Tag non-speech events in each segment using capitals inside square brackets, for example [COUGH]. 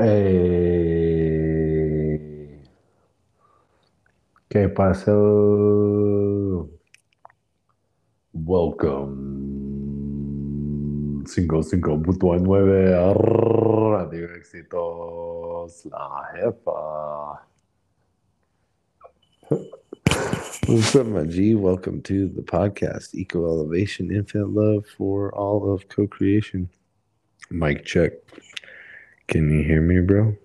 Hey. ¿Qué pasó? Welcome. 55.9 a Radio Éxitos, la jefa. What's up, my G? Welcome to the podcast, Eco Elevation, Infinite Love for all of co creation. Mic check. Can you hear me, bro?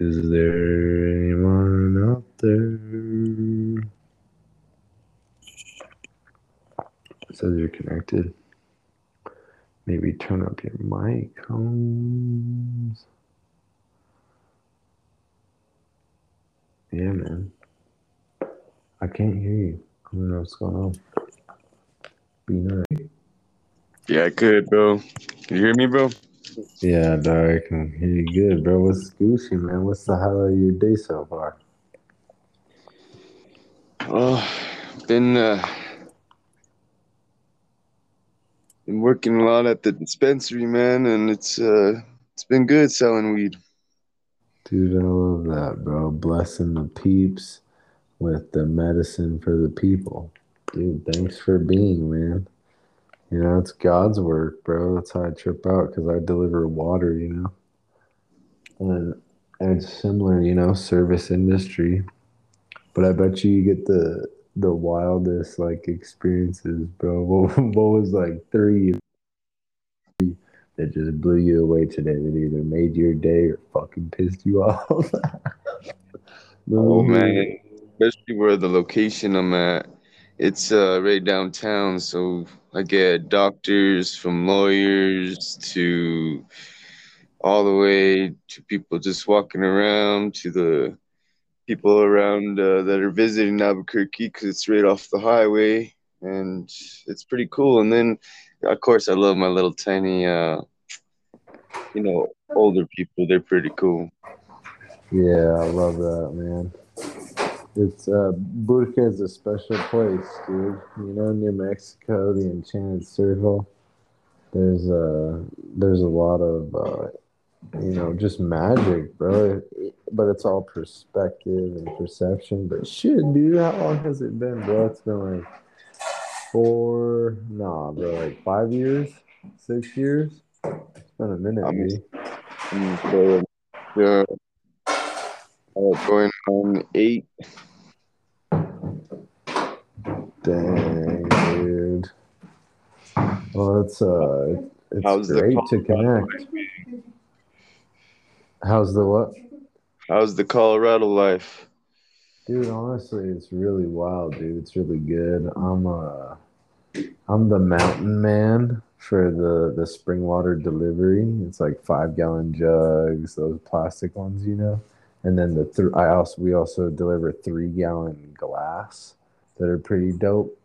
Is there anyone out there? It says you're connected. Maybe turn up your mic, Holmes. Yeah, man. I can't hear you. I don't know what's going on. Be nice. Yeah, I could, bro. Can you hear me, bro? Yeah, dog, I can hear you good, bro. What's Gucci, man? What's the highlight of your day so far? Oh, been uh, been working a lot at the dispensary, man, and it's uh, it's been good selling weed. Dude, I love that, bro. Blessing the peeps with the medicine for the people. Dude, thanks for being, man. You know, it's God's work, bro. That's how I trip out because I deliver water, you know. And it's similar, you know, service industry. But I bet you you get the the wildest like experiences, bro. [LAUGHS] What, what was like three that just blew you away today that either made your day or fucking pissed you [LAUGHS] off? Oh man, especially where the location I'm at. It's uh, right downtown, so I get doctors from lawyers to all the way to people just walking around to the people around uh, that are visiting Albuquerque because it's right off the highway and it's pretty cool. And then, of course, I love my little tiny, uh, you know, older people. They're pretty cool. Yeah, I love that, man. It's uh Burque is a special place, dude. You know, New Mexico, the Enchanted Circle. There's a there's a lot of uh, you know just magic, bro. But it's all perspective and perception. But shit, dude, how long has it been, bro? It's been like four, nah, bro, like five years, six years. It's been a minute, I'm- dude. So, yeah, uh, going on eight. Dang, dude. Well, it's uh, it's How's great to connect. How's the what? How's the Colorado life? Dude, honestly, it's really wild, dude. It's really good. I'm uh I'm the mountain man for the the spring water delivery. It's like five gallon jugs, those plastic ones, you know. And then the th- I also we also deliver three gallon glass that are pretty dope.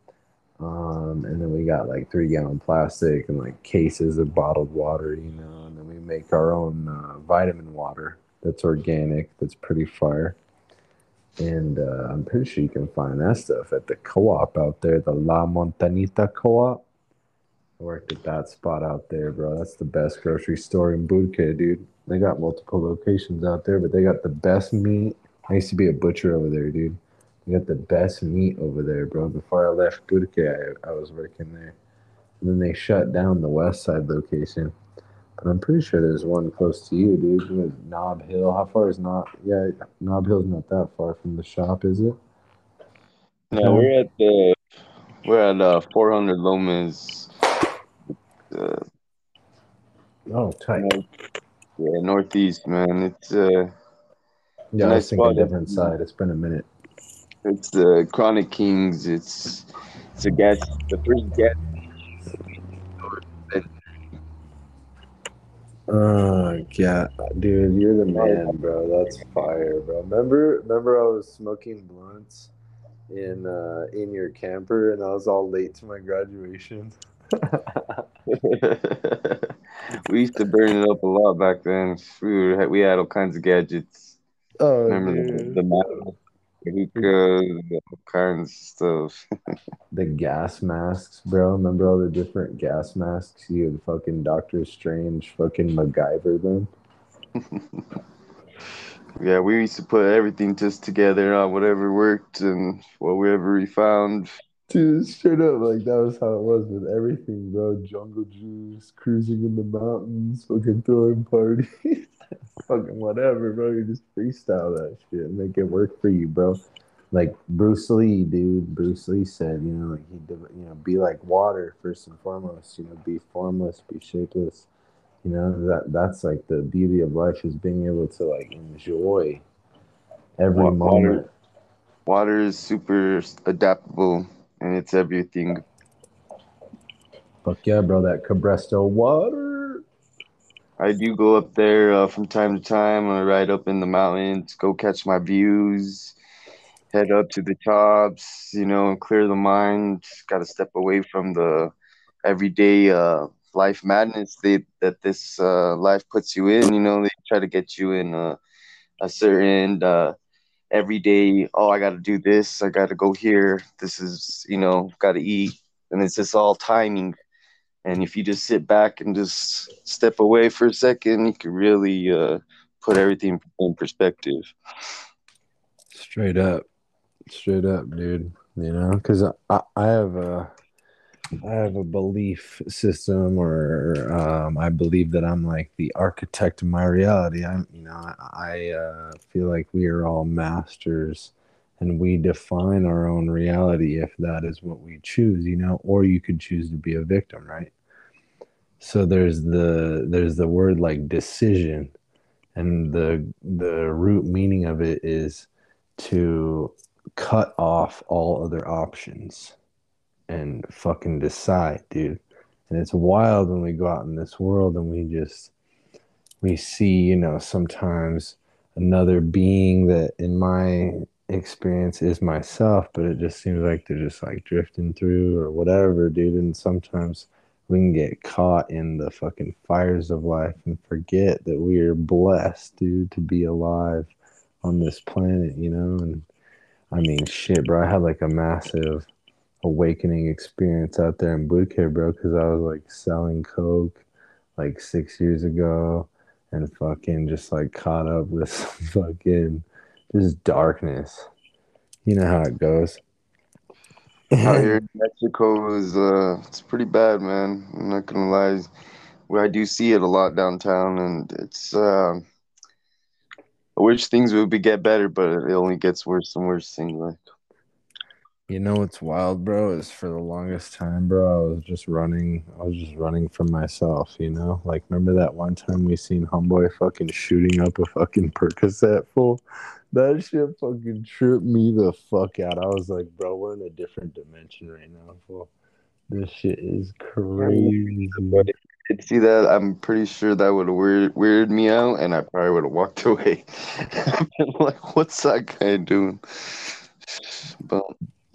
Um, and then we got like three gallon plastic and like cases of bottled water, you know. And then we make our own uh, vitamin water that's organic, that's pretty fire. And uh, I'm pretty sure you can find that stuff at the co-op out there, the La Montanita co-op. I worked at that spot out there, bro. That's the best grocery store in Burque, dude. They got multiple locations out there, but they got the best meat. I used to be a butcher over there, dude. They got the best meat over there, bro. Before I left Burque, I, I was working there. And then they shut down the west side location. But I'm pretty sure there's one close to you, dude. Nob Hill. How far is Nob? Yeah, Nob Hill's not that far from the shop, is it? No, we're at the we're at uh 400 Lomas, uh, Oh, tight. yeah, northeast, man. It's uh Yeah, I nice was thinking spot. different side. It's been a minute. it's the Chronic Kings. It's it's a gas the first gas. Oh, yeah, dude, you're the man, bro. That's fire, bro. Remember, remember, I was smoking blunts in uh, in your camper, and I was all late to my graduation. [LAUGHS] [LAUGHS] we used to burn it up a lot back then. We were, we had all kinds of gadgets. Oh, Remember the, dude. the, the all kinds of stuff. [LAUGHS] the gas masks, bro. Remember all the different gas masks? You had fucking Doctor Strange, fucking MacGyver them. [LAUGHS] yeah, we used to put everything just together on whatever worked and whatever we found. Dude, straight up, like that was how it was with everything, bro. Jungle juice, cruising in the mountains, fucking throwing parties, [LAUGHS] fucking whatever, bro. You just freestyle that shit and make it work for you, bro like Bruce Lee, dude. Bruce Lee said, you know, like he, you know, be like water first and foremost. You know, be formless, be shapeless. You know that that's like the beauty of life is being able to like enjoy every water, moment. Water is super adaptable, and it's everything. Fuck yeah, bro! That Cabresto water. I do go up there uh, from time to time. I ride up in the mountains, go catch my views head up to the tops, you know, clear the mind. Got to step away from the everyday uh, life madness they, that this uh, life puts you in. You know, they try to get you in a, a certain uh, everyday. Oh, I got to do this. I got to go here. This is, you know, got to eat, and it's just all timing. And if you just sit back and just step away for a second, you can really uh, put everything in perspective. Straight up straight up, dude. You know, because I, I have a I have a belief system, or um, I believe that I'm like the architect of my reality. I'm, you know, I, I uh, feel like we are all masters, and we define our own reality if that is what we choose. You know, or you could choose to be a victim, right? So there's the there's the word like decision, and the the root meaning of it is to cut off all other options and fucking decide, dude. And it's wild when we go out in this world and we just we see, you know, sometimes another being that in my experience is myself, but it just seems like they're just like drifting through or whatever, dude. And sometimes we can get caught in the fucking fires of life and forget that we are blessed, dude, to be alive on this planet, you know, and I mean, shit, bro. I had like a massive awakening experience out there in Bootcamp, bro, because I was like selling coke like six years ago and fucking just like caught up with [LAUGHS] fucking just darkness. You know how it goes. Out here in Mexico is uh it's pretty bad, man. I'm not gonna lie. Where I do see it a lot downtown and it's uh I wish things would be get better, but it only gets worse and worse. Things like. You know what's wild, bro? Is for the longest time, bro, I was just running. I was just running from myself. You know, like remember that one time we seen Homeboy fucking shooting up a fucking Percocet full. That shit fucking tripped me the fuck out. I was like, bro, we're in a different dimension right now, fool. This shit is crazy could see that, I'm pretty sure that would have weird, weirded me out, and I probably would have walked [LAUGHS] away. like, what's that guy doing? But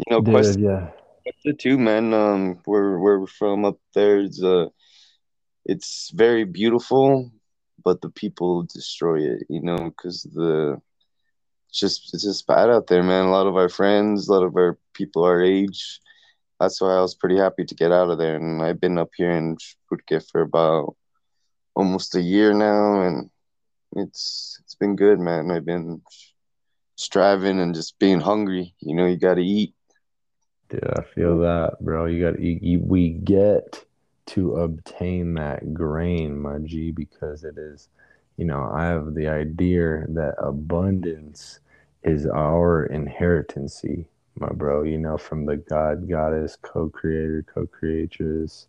you know, Dude, Quest, yeah, Quest too, man. Um, where we're from up there, it's uh, it's very beautiful, but the people destroy it. You know, because the it's just it's just bad out there, man. A lot of our friends, a lot of our people our age that's why I was pretty happy to get out of there. And I've been up here in Xputke for about almost a year now, and it's it's been good, man. I've been striving and just being hungry. You know, you got to eat. Dude, I feel that, bro. You got We get to obtain that grain, my G, because it is, you know, I have the idea that abundance is our inheritance my bro, you know, from the God, Goddess, co creator, co creatress,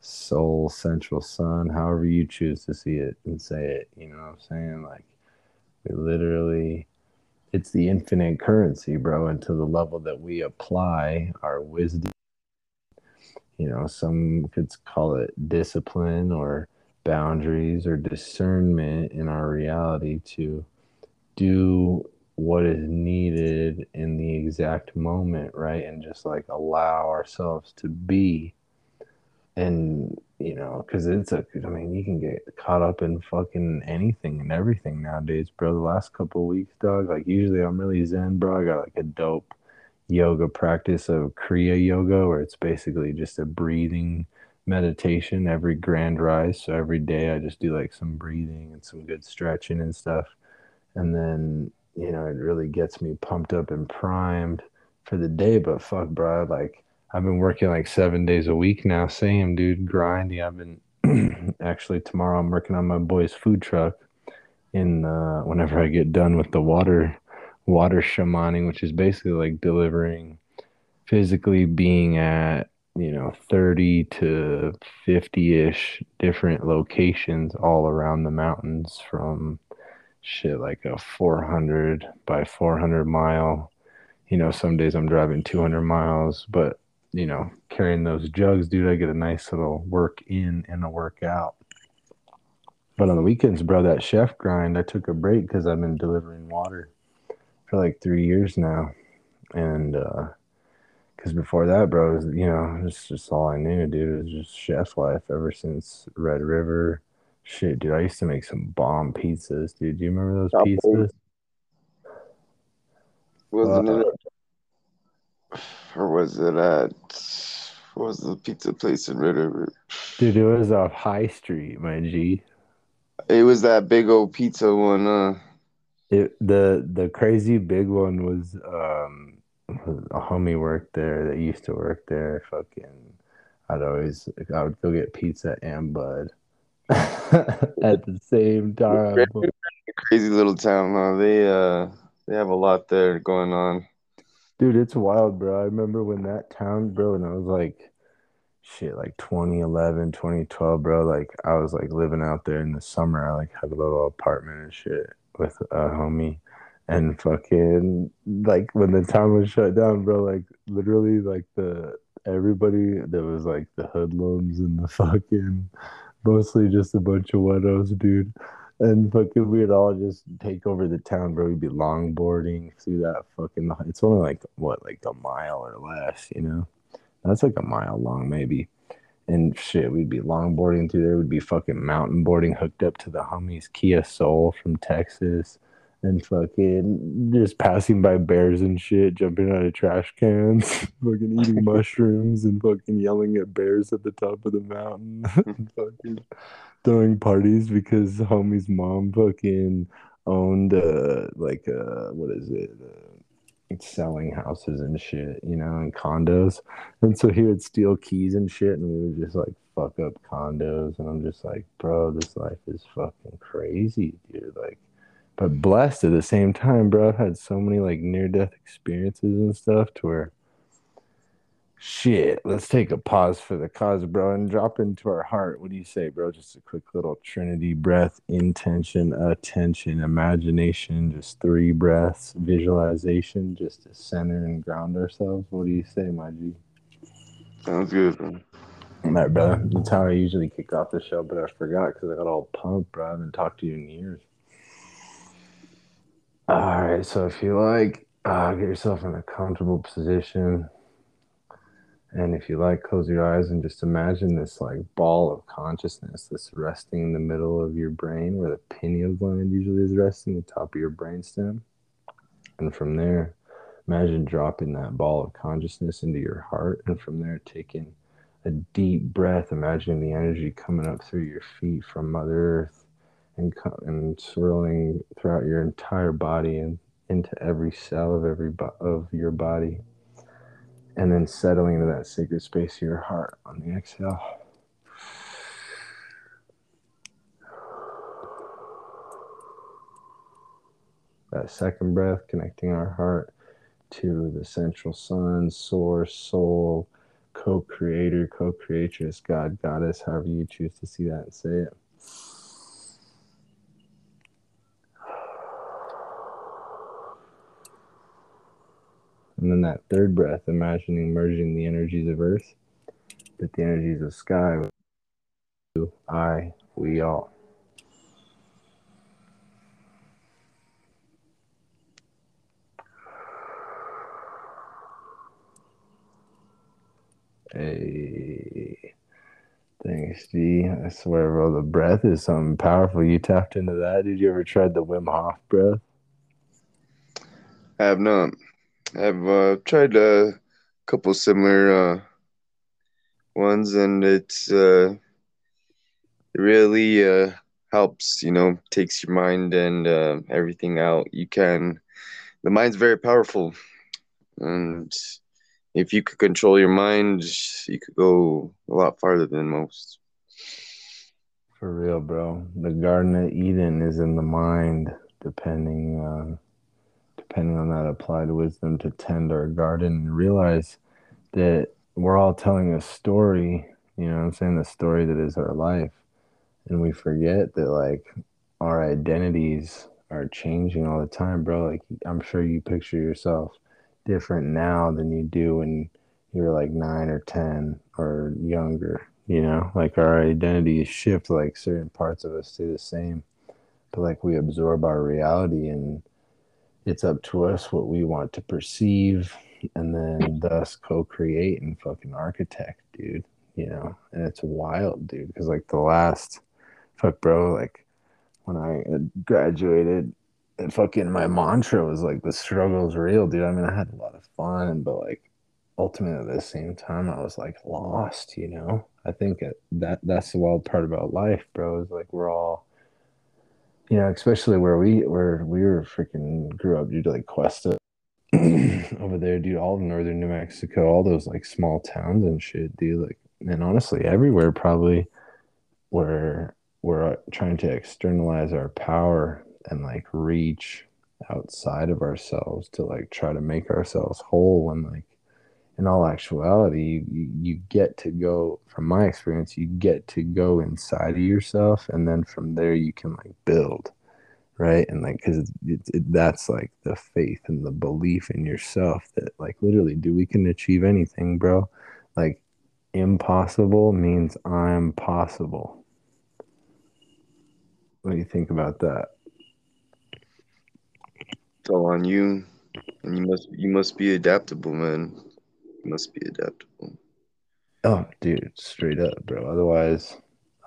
soul, central sun, however you choose to see it and say it, you know what I'm saying? Like, we literally, it's the infinite currency, bro, and to the level that we apply our wisdom. You know, some could call it discipline or boundaries or discernment in our reality to do what is needed in the exact moment, right? And just like allow ourselves to be. And, you know, because it's a, I mean, you can get caught up in fucking anything and everything nowadays, bro. The last couple weeks, dog, like usually I'm really zen, bro. I got like a dope, yoga practice of Kriya Yoga, where it's basically just a breathing meditation every grand rise. So every day I just do like some breathing and some good stretching and stuff. And then, you know, it really gets me pumped up and primed for the day. But fuck, bro, like I've been working like seven days a week now. Same, dude, grinding. I've been [CLEARS THROAT] actually tomorrow I'm working on my boy's food truck in uh, whenever I get done with the water water shamaning, which is basically like delivering physically being at you know 30 to 50ish different locations all around the mountains from shit like a 400 by 400 mile you know some days i'm driving 200 miles but you know carrying those jugs dude i get a nice little work in and a workout but on the weekends bro that chef grind i took a break because i've been delivering water for like three years now and uh because before that, bro, was, you know, it's just all I knew, dude. It was just chef life ever since Red River. Shit, dude, I used to make some bomb pizzas, dude. Do you remember those pizzas? Wasn't uh, it? Or was it at? What was the pizza place in Red River? Dude, it was off High Street, my G. It was that big old pizza one, uh. It the the crazy big one was um a homie worked there that used to work there. Fucking, I'd always I would go get pizza and bud [LAUGHS] at the same time. Crazy little town, though. They uh they have a lot there going on. Dude, it's wild, bro. I remember when that town, bro, and I was like, shit, like 2011, 2012, bro. Like I was like living out there in the summer. I like had a little apartment and shit with a homie and fucking like when the town was shut down, bro, like literally like the everybody that was like the hoodlums and the fucking mostly just a bunch of widows, dude. And fucking we'd all just take over the town, bro. We'd be longboarding through that fucking it's only like what, like a mile or less, you know? That's like a mile long, maybe. And shit, we'd be longboarding through there. We'd be fucking mountain boarding hooked up to the homies Kia Soul from Texas and fucking just passing by bears and shit, jumping out of trash cans, [LAUGHS] fucking eating [LAUGHS] mushrooms and fucking yelling at bears at the top of the mountain, [LAUGHS] and fucking throwing parties because homie's mom fucking owned uh like uh what is it uh, selling houses and shit, you know, and condos. And so he would steal keys and shit, and we would just like fuck up condos. And I'm just like, bro, this life is fucking crazy, dude. Like, but blessed at the same time, bro. I've had so many like near death experiences and stuff to where shit, let's take a pause for the cause, bro, and drop into our heart. What do you say, bro? Just a quick little trinity breath, intention, attention, imagination, just three breaths, visualization, just to center and ground ourselves. What do you say, my G? Sounds good, bro. All right, brother. That's how I usually kick off the show, but I forgot because I got all pumped, bro. I haven't talked to you in years. All right, so if you like, uh, get yourself in a comfortable position. And if you like, close your eyes and just imagine this like ball of consciousness that's resting in the middle of your brain where the pineal gland usually is resting, the top of your brainstem. And from there, imagine dropping that ball of consciousness into your heart. And from there, taking a deep breath, imagining the energy coming up through your feet from Mother Earth and and swirling throughout your entire body and into every cell of every bo- of your body, and then settling into that sacred space of your heart on the exhale. That second breath, connecting our heart to the central sun, source, soul, co creator, co creatress, God, Goddess, however you choose to see that and say it. And then that third breath, imagining merging the energies of earth with the energies of sky. I, we all. Hey, thanks, G. I swear, bro, the breath is something powerful. You tapped into that. Did you ever try the Wim Hof breath? I have not. I've uh, tried a couple similar uh, ones, and it's uh, it really uh, helps. You know, takes your mind and uh, everything out. You can. The mind's very powerful, and if you could control your mind, you could go a lot farther than most. For real, bro. The Garden of Eden is in the mind, depending on depending on that applied wisdom to tend our garden and realize that we're all telling a story, you know I'm saying? The story that is our life. And we forget that like our identities are changing all the time, bro. Like I'm sure you picture yourself different now than you do when you're like nine or 10 or younger, you know? Like our identities shift, like certain parts of us stay the same, but like we absorb our reality and it's up to us what we want to perceive and then thus co-create and fucking architect, dude. You know, and it's wild, dude. Because like the last, fuck, bro, like when I graduated, and fucking my mantra was like the struggle's real, dude. I mean, I had a lot of fun, but like ultimately at the same time, I was like lost. You know, I think it, that that's the wild part about life, bro. Is like we're all you know, especially where we where we were freaking grew up, dude, like Questa [CLEARS THROAT] over there, dude, all northern New Mexico, all those like small towns and shit, dude. Like, and honestly, everywhere probably where we're uh, trying to externalize our power and like reach outside of ourselves to like try to make ourselves whole and like in all actuality you, you get to go from my experience you get to go inside of yourself and then from there you can like build right? And like because it, it, that's like the faith and the belief in yourself that like literally do we can achieve anything bro. Like impossible means i'm possible. What do you think about that? All on you and you must you must be adaptable man must be adaptable. Oh, dude, straight up, bro. Otherwise,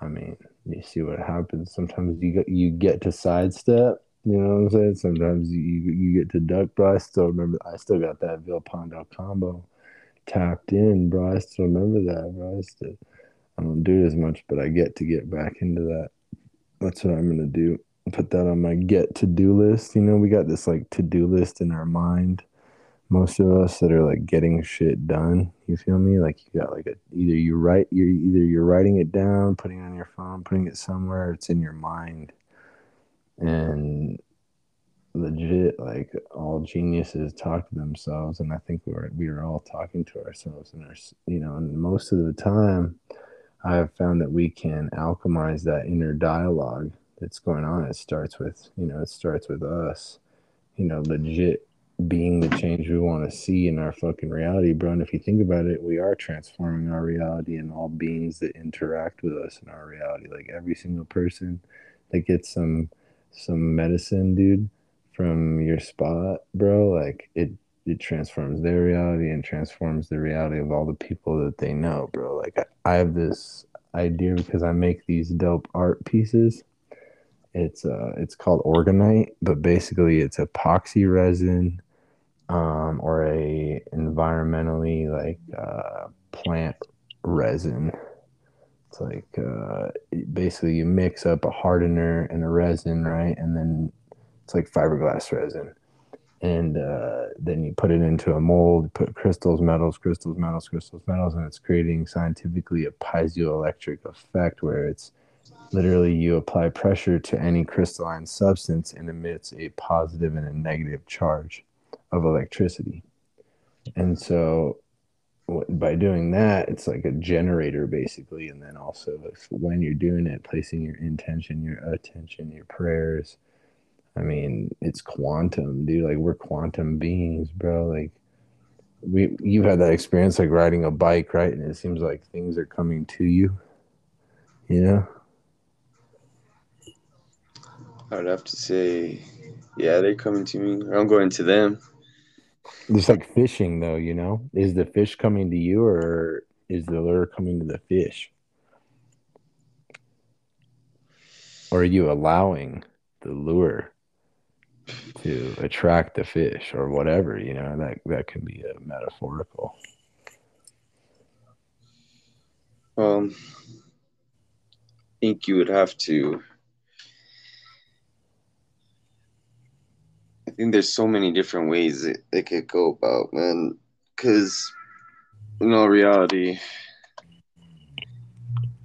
I mean, you see what happens. Sometimes you get you get to sidestep. You know what I'm saying? Sometimes you you get to duck, bro. I still remember. I still got that Villalpando combo tapped in, bro. I still remember that, bro. I, still, I don't do it as much, but I get to get back into that. That's what I'm gonna do. Put that on my get to do list. You know, we got this like to do list in our mind most of us that are like getting shit done you feel me? Like you got like a either you write you're either you're writing it down putting it on your phone putting it somewhere it's in your mind. And legit like all geniuses talk to themselves and i think we are we are all talking to ourselves and our you know and most of the time i have found that we can alchemize that inner dialogue that's going on. It starts with you know it starts with us. You know legit being the change we want to see in our fucking reality, bro. And if you think about it, we are transforming our reality and all beings that interact with us in our reality. Like every single person that gets some some medicine, dude, from your spot, bro, like it it transforms their reality and transforms the reality of all the people that they know, bro. Like I, I have this idea because I make these dope art pieces. It's uh it's called orgonite but basically it's epoxy resin um, or a environmentally like uh, plant resin. It's like uh, basically you mix up a hardener and a resin, right? And then it's like fiberglass resin. And uh, then you put it into a mold, put crystals, metals, crystals, metals, crystals, metals, and it's creating scientifically a piezoelectric effect where it's literally you apply pressure to any crystalline substance and emits a positive and a negative charge of electricity. And so by doing that, it's like a generator basically. And then also, when you're doing it, placing your intention, your attention, your prayers. I mean, it's quantum, dude. Like we're quantum beings, bro. Like we, you've had that experience like riding a bike, right? And it seems like things are coming to you. You know. I'd have to say, yeah, they're coming to me. I'm going to them. It's like fishing, though. You know, is the fish coming to you, or is the lure coming to the fish? Or are you allowing the lure to attract the fish or whatever, you know, that that can be a metaphorical. Um I think you would have to think there's so many different ways it, it could go about, man. Cause in all reality,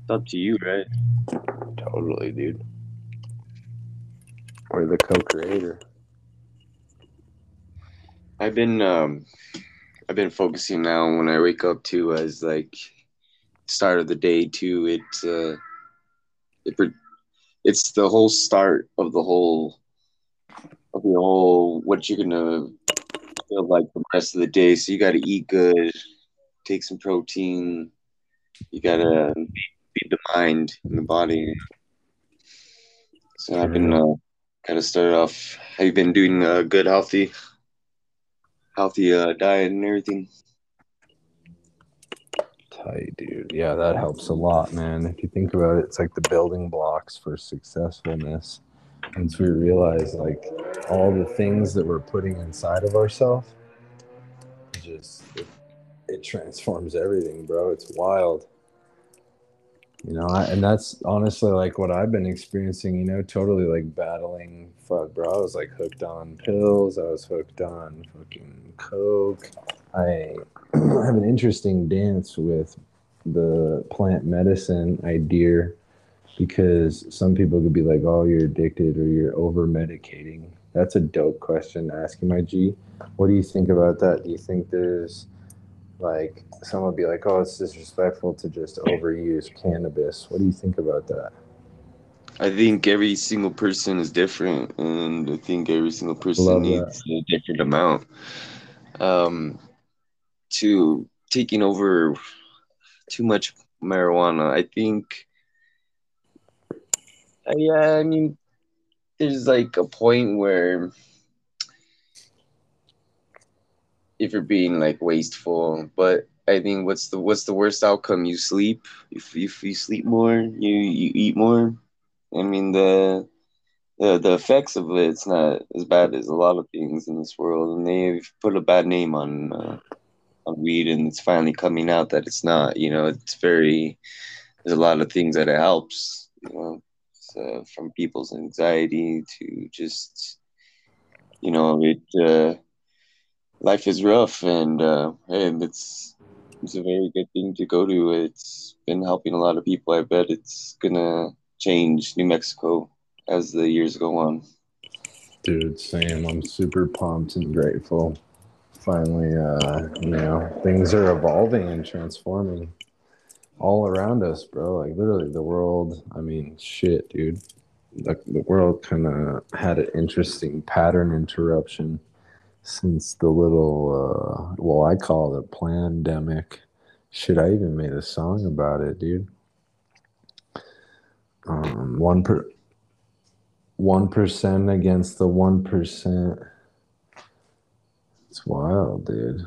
it's up to you, right? Totally, dude. Or the co-creator. I've been um I've been focusing now when I wake up too as like start of the day too. It uh it it's the whole start of the whole of your whole what you're gonna feel like the rest of the day. So you gotta eat good, take some protein, you gotta feed the mind and the body. So I've been uh, kind of started off. Have you been doing a good, healthy, healthy uh, diet and everything? Tight, dude. Yeah, that helps a lot, man. If you think about it, it's like the building blocks for successfulness. Once we realize, like, all the things that we're putting inside of ourselves, just it, it transforms everything, bro. It's wild. You know I, and that's honestly like what i've been experiencing you know totally like battling. Fuck bro i was like hooked on pills. I was hooked on fucking coke. I [CLEARS THROAT] have an interesting dance with the plant medicine idea because some people could be like oh you're addicted or you're over medicating that's a dope question asking my g what do you think about that do you think there's like someone would be like, "Oh, it's disrespectful to just overuse cannabis." What do you think about that? I think every single person is different, and I think every single person Love needs that. a different amount. Um, to taking over too much marijuana, I think. Yeah, I mean, there's like a point where if you're being like wasteful. But I think what's the what's the worst outcome? You sleep. If if you sleep more, you you eat more. I mean the the the effects of it, it's not as bad as a lot of things in this world, and they've put a bad name on uh, on weed, and it's finally coming out that it's not. You know, it's very there's a lot of things that it helps. You know, so from people's anxiety to just you know it. Uh, life is rough, and uh, hey, it's it's a very good thing to go to. It's been helping a lot of people. I bet it's gonna change New Mexico as the years go on. Dude, Sam, I'm super pumped and grateful. Finally, uh, you know, things are evolving and transforming all around us, bro. Like literally, the world. I mean, shit, dude. The, the world kind of had an interesting pattern interruption since the little uh well i call it a pandemic shit i even made a song about it dude um one per one percent against the one percent it's wild dude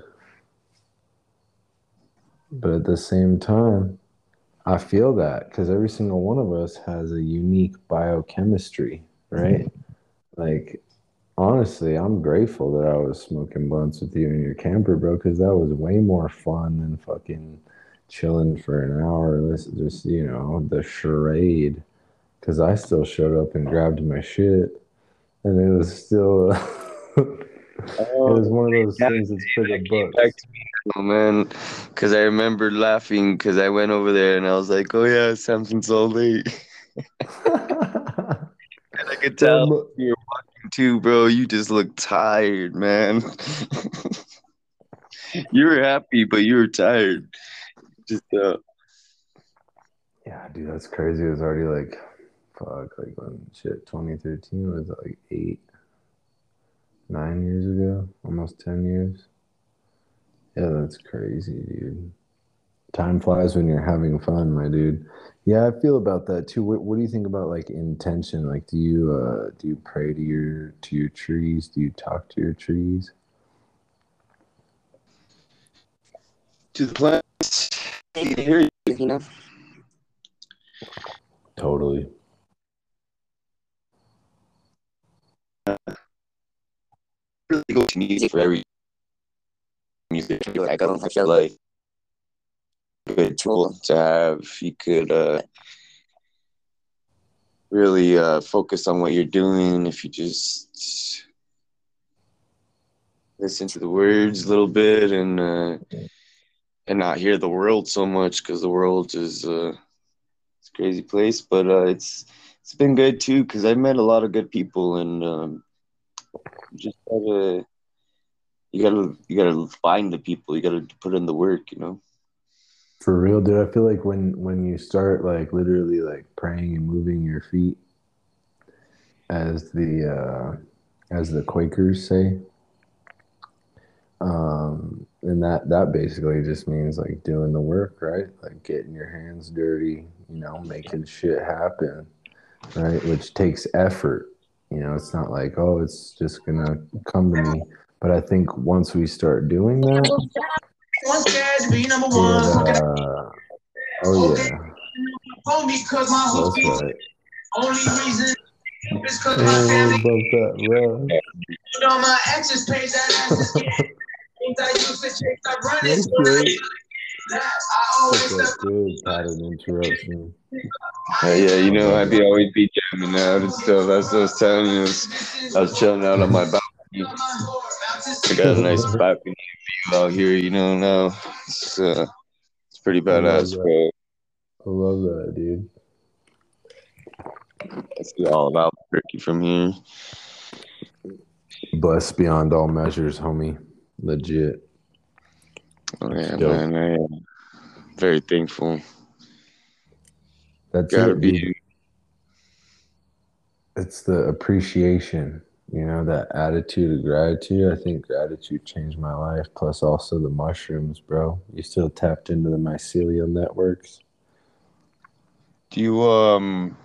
but at the same time i feel that because every single one of us has a unique biochemistry right like honestly, I'm grateful that I was smoking blunts with you in your camper, bro, because that was way more fun than fucking chilling for an hour. This just, you know, the charade. Because I still showed up and grabbed my shit, and it was still. [LAUGHS] it was one of those things that's for the books. Oh man, because I remember laughing because I went over there and I was like, "Oh yeah, Samson's all late." [LAUGHS] and I could tell you were too, bro. You just look tired, man. [LAUGHS] you were happy, but you were tired. Just uh Yeah, dude, that's crazy. It was already like fuck, like when shit 2013 was like eight, nine years ago, almost ten years. Yeah, that's crazy, dude. Time flies when you're having fun, my dude. Yeah, I feel about that too. What, what do you think about like intention? Like, do you uh, do you pray to your to your trees? Do you talk to your trees? To the plants, they can hear you, you know. Totally. really go to music for every music. Like I don't feel like a good tool to have. You could uh, really uh, focus on what you're doing if you just listen to the words a little bit and uh, and not hear the world so much because the world is uh, it's a crazy place. But uh, it's it's been good too because I've met a lot of good people and um, just gotta you gotta you gotta find the people. You gotta put in the work. You know. For real, dude. I feel like when when you start like literally like praying and moving your feet, as the uh, as the Quakers say, um, and that that basically just means like doing the work, right? Like getting your hands dirty, you know, making shit happen, right? Which takes effort. You know, it's not like oh, it's just gonna come to me. But I think once we start doing that, it, uh, oh yeah, that's right. Only reason is because my family. That, bro. You know my exes paid that. That's great. Such a good pattern interruption. Uh, yeah, you know, I'd be always be jamming out and stuff. That's what I was telling you. I was chilling out on my balcony. [LAUGHS] I got a nice balcony view out here, you know. Now it's uh, it's pretty badass, bro. I love that, dude. It's all about Turkey from here. Blessed beyond all measures, homie. Legit. Oh, yeah, man. I am very thankful. That's Gotta it, be. Dude. It's the appreciation, you know, that attitude of gratitude. I think gratitude changed my life. Plus, also the mushrooms, bro. You still tapped into the mycelial networks. Do you um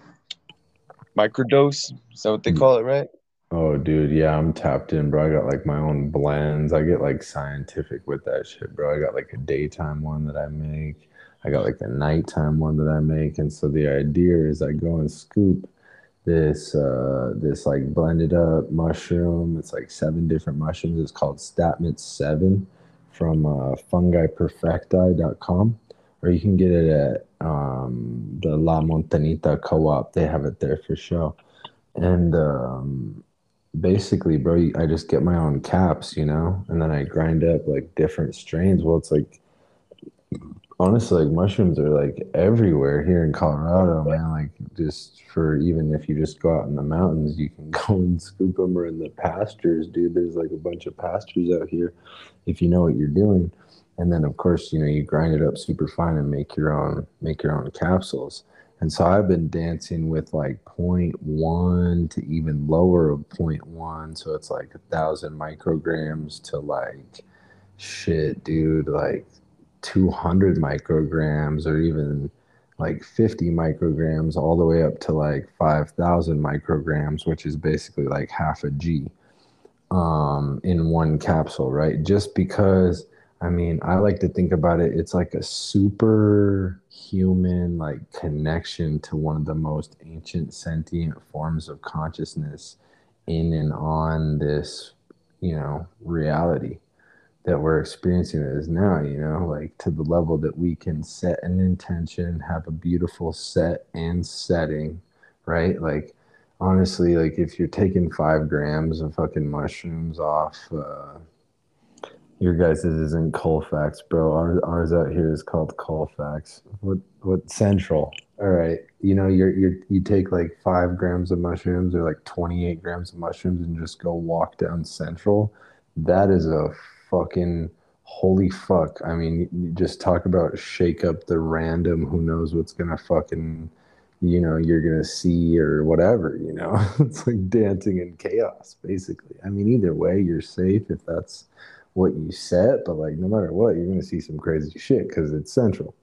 microdose? Is that what they mm. call it, right? Oh, dude, yeah, I'm tapped in, bro. I got like my own blends. I get like scientific with that shit, bro. I got like a daytime one that I make. I got like a nighttime one that I make. And so the idea is I go and scoop this uh this like blended up mushroom. It's like seven different mushrooms. It's called Stamets 7 from uh fungiperfecti.com. Or you can get it at um the La Montanita co-op. They have it there for sure. And um basically, bro, I just get my own caps, you know, and then I grind up like different strains. Well, it's like honestly, like mushrooms are like everywhere here in Colorado, man. Like just for even if you just go out in the mountains, you can [LAUGHS] go and scoop them or in the pastures, dude. There's like a bunch of pastures out here if you know what you're doing. And then of course, you know, you grind it up super fine and make your own make your own capsules. And so I've been dancing with like 0.1 to even lower of 0.1. So it's like a thousand micrograms to like shit, dude, like 200 micrograms or even like 50 micrograms all the way up to like 5,000 micrograms, which is basically like half a G um, in one capsule, right? Just because I mean, I like to think about it, it's like a superhuman like connection to one of the most ancient sentient forms of consciousness in and on this, you know, reality that we're experiencing as now, you know, like to the level that we can set an intention, have a beautiful set and setting, right? Like honestly, like if you're taking five grams of fucking mushrooms off uh your guys' isn't Colfax, bro. Ours, ours out here is called Colfax. What what Central? All right. You know, you're you're, you take like five grams of mushrooms or like twenty eight grams of mushrooms and just go walk down Central. That is a fucking holy fuck. I mean, you just talk about shake up the random. Who knows what's gonna fucking you know you're gonna see or whatever you know [LAUGHS] it's like dancing in chaos basically i mean either way you're safe if that's what you set, but like no matter what, you're gonna see some crazy shit because it's central.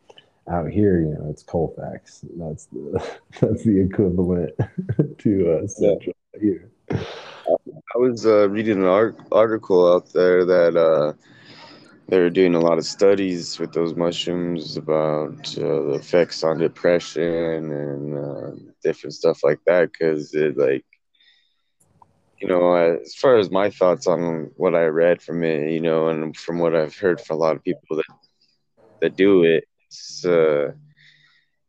Out here, you know, it's Colfax. That's the [LAUGHS] that's the equivalent [LAUGHS] to uh, central yeah. here. I was uh, reading an art- article out there that uh, they're doing a lot of studies with those mushrooms about uh, the effects on depression and uh, different stuff like that because it like you know, as far as my thoughts on what I read from it, you know, and from what I've heard from a lot of people that that do it, it's uh,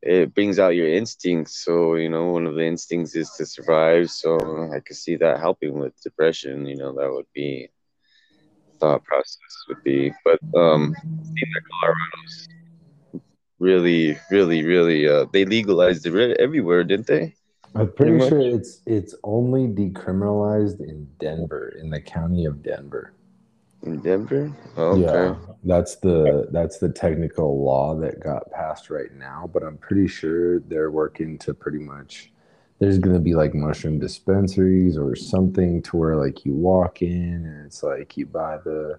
it brings out your instincts. So, you know, one of the instincts is to survive. So I could see that helping with depression. You know, that would be thought process would be. But um, that Colorado's really, really, really, uh, they legalized it everywhere, didn't they? I'm pretty, pretty sure it's it's only decriminalized in Denver, in the county of Denver. In Denver? Oh, okay. Yeah, that's the that's the technical law that got passed right now, but I'm pretty sure they're working to pretty much there's going to be like mushroom dispensaries or something to where like you walk in and it's like you buy the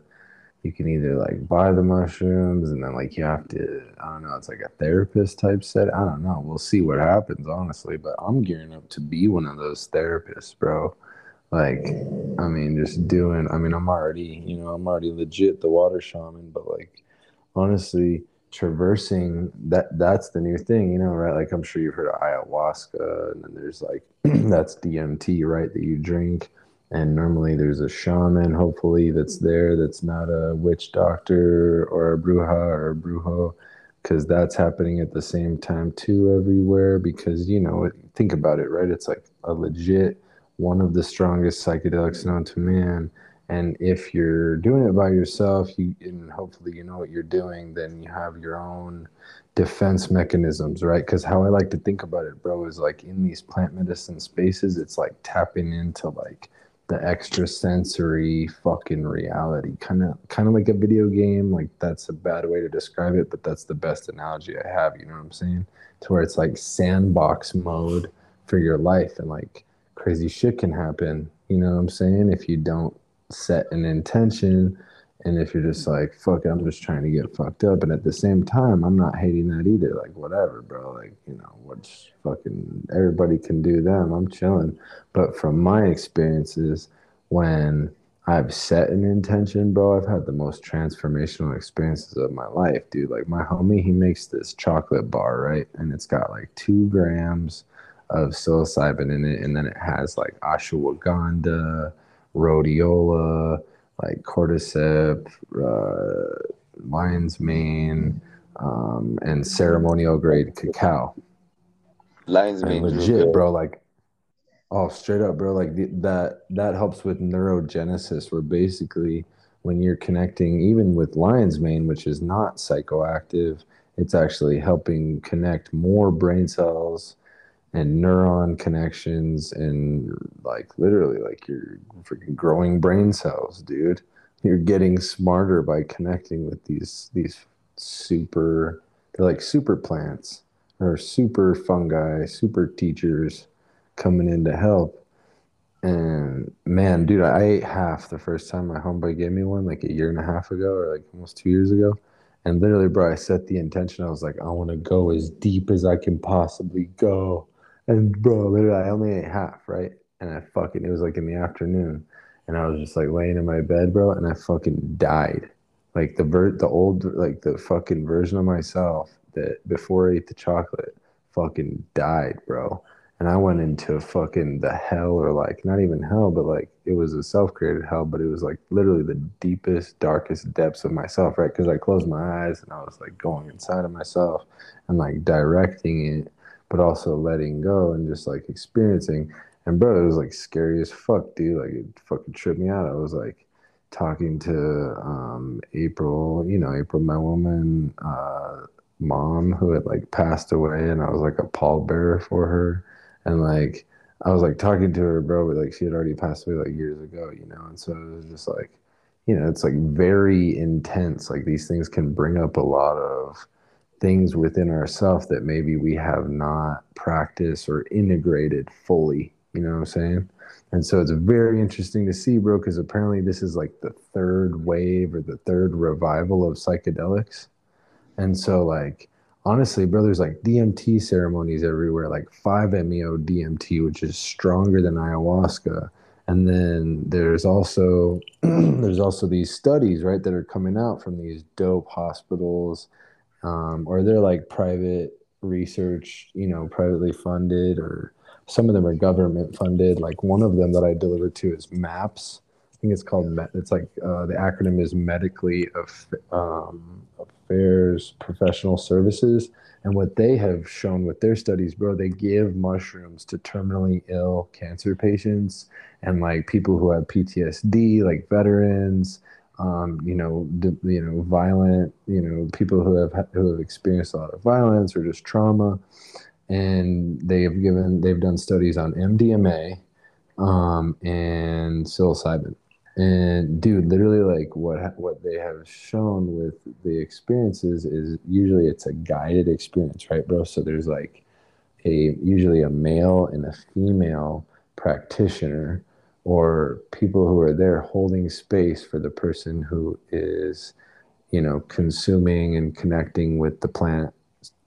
you can either like buy the mushrooms and then like you have to i don't know it's like a therapist type set i don't know we'll see what happens honestly but i'm gearing up to be one of those therapists bro like i mean just doing i mean i'm already you know i'm already legit the water shaman but like honestly traversing that that's the new thing you know right? Like i'm sure you've heard of ayahuasca and then there's like [CLEARS THROAT] that's dmt right that you drink. And normally there's a shaman hopefully that's there that's not a witch doctor or a bruja or a brujo because that's happening at the same time too everywhere because you know think about it right? It's like a legit one of the strongest psychedelics known to man. And if you're doing it by yourself, you and hopefully you know what you're doing, then you have your own defense mechanisms, right? Because how I like to think about it, bro, is like in these plant medicine spaces, it's like tapping into like the extra sensory fucking reality kind of kind of like a video game like that's a bad way to describe it but that's the best analogy i have you know what i'm saying to where it's like sandbox mode for your life and like crazy shit can happen. You know what I'm saying? If you don't set an intention and if you're just like, fuck, I'm just trying to get fucked up. And at the same time, I'm not hating that either. Like, whatever, bro. Like, you know, what's fucking, everybody can do them. I'm chilling. But from my experiences, when I've set an intention, bro, I've had the most transformational experiences of my life, dude. Like, my homie, he makes this chocolate bar, right? And it's got like two grams of psilocybin in it, and then it has like ashwagandha, rhodiola, like cordyceps, uh, lion's mane, um, and ceremonial grade cacao. Lion's mane, legit, bro. Like, oh, straight up, bro. Like the, that that helps with neurogenesis, where basically when you're connecting, even with lion's mane, which is not psychoactive, it's actually helping connect more brain cells and neuron connections and like literally like you're freaking growing brain cells dude. You're getting smarter by connecting with these these super they're like super plants or super fungi super teachers coming in to help. And man dude i ate half the first time my homeboy gave me one like a year and a half ago or like almost two years ago. And literally bro i set the intention. I was like i want to go as deep as i can possibly go and bro, literally, I only ate half, right? And I fucking, it was like in the afternoon, and I was just like laying in my bed, bro, and I fucking died. Like the ver- the old, like the fucking version of myself that before I ate the chocolate, fucking died, bro. And I went into fucking the hell, or like not even hell, but like it was a self-created hell, but it was like literally the deepest, darkest depths of myself, right? Because I closed my eyes and I was like going inside of myself and like directing it but also letting go and just like experiencing. And bro, it was like scary as fuck, dude. Like it fucking tripped me out. I was like talking to um, April, you know, April, my woman, uh, mom who had like passed away, and I was like a pallbearer for her, and like I was like talking to her, bro, but like she had already passed away like years ago, you know, and so it was just like, you know, it's like very intense. Like these things can bring up a lot of things within ourselves that maybe we have not practiced or integrated fully. You know what I'm saying? And so it's very interesting to see, bro, because apparently this is like the third wave or the third revival of psychedelics. And so, like, honestly, bro, there's like DMT ceremonies everywhere, like 5-MeO DMT, which is stronger than ayahuasca. And then there's also [CLEARS THROAT] there's also these studies, right, that are coming out from these dope hospitals um, or they're like private research, you know, privately funded or some of them are government funded. Like one of them that I delivered to is MAPS. I think it's called. It's like uh, the acronym is Medically um, Affairs Professional Services. And what they have shown with their studies, bro, they give mushrooms to terminally ill cancer patients and like people who have PTSD, like veterans, um, you know, you know, violent, you know, people who have who have experienced a lot of violence or just trauma, and they have given they've done studies on MDMA um, and psilocybin. And dude, literally, like what what they have shown with the experiences is usually it's a guided experience, right, bro? So there's like a usually a male and a female practitioner or people who are there holding space for the person who is, you know, consuming and connecting with the plant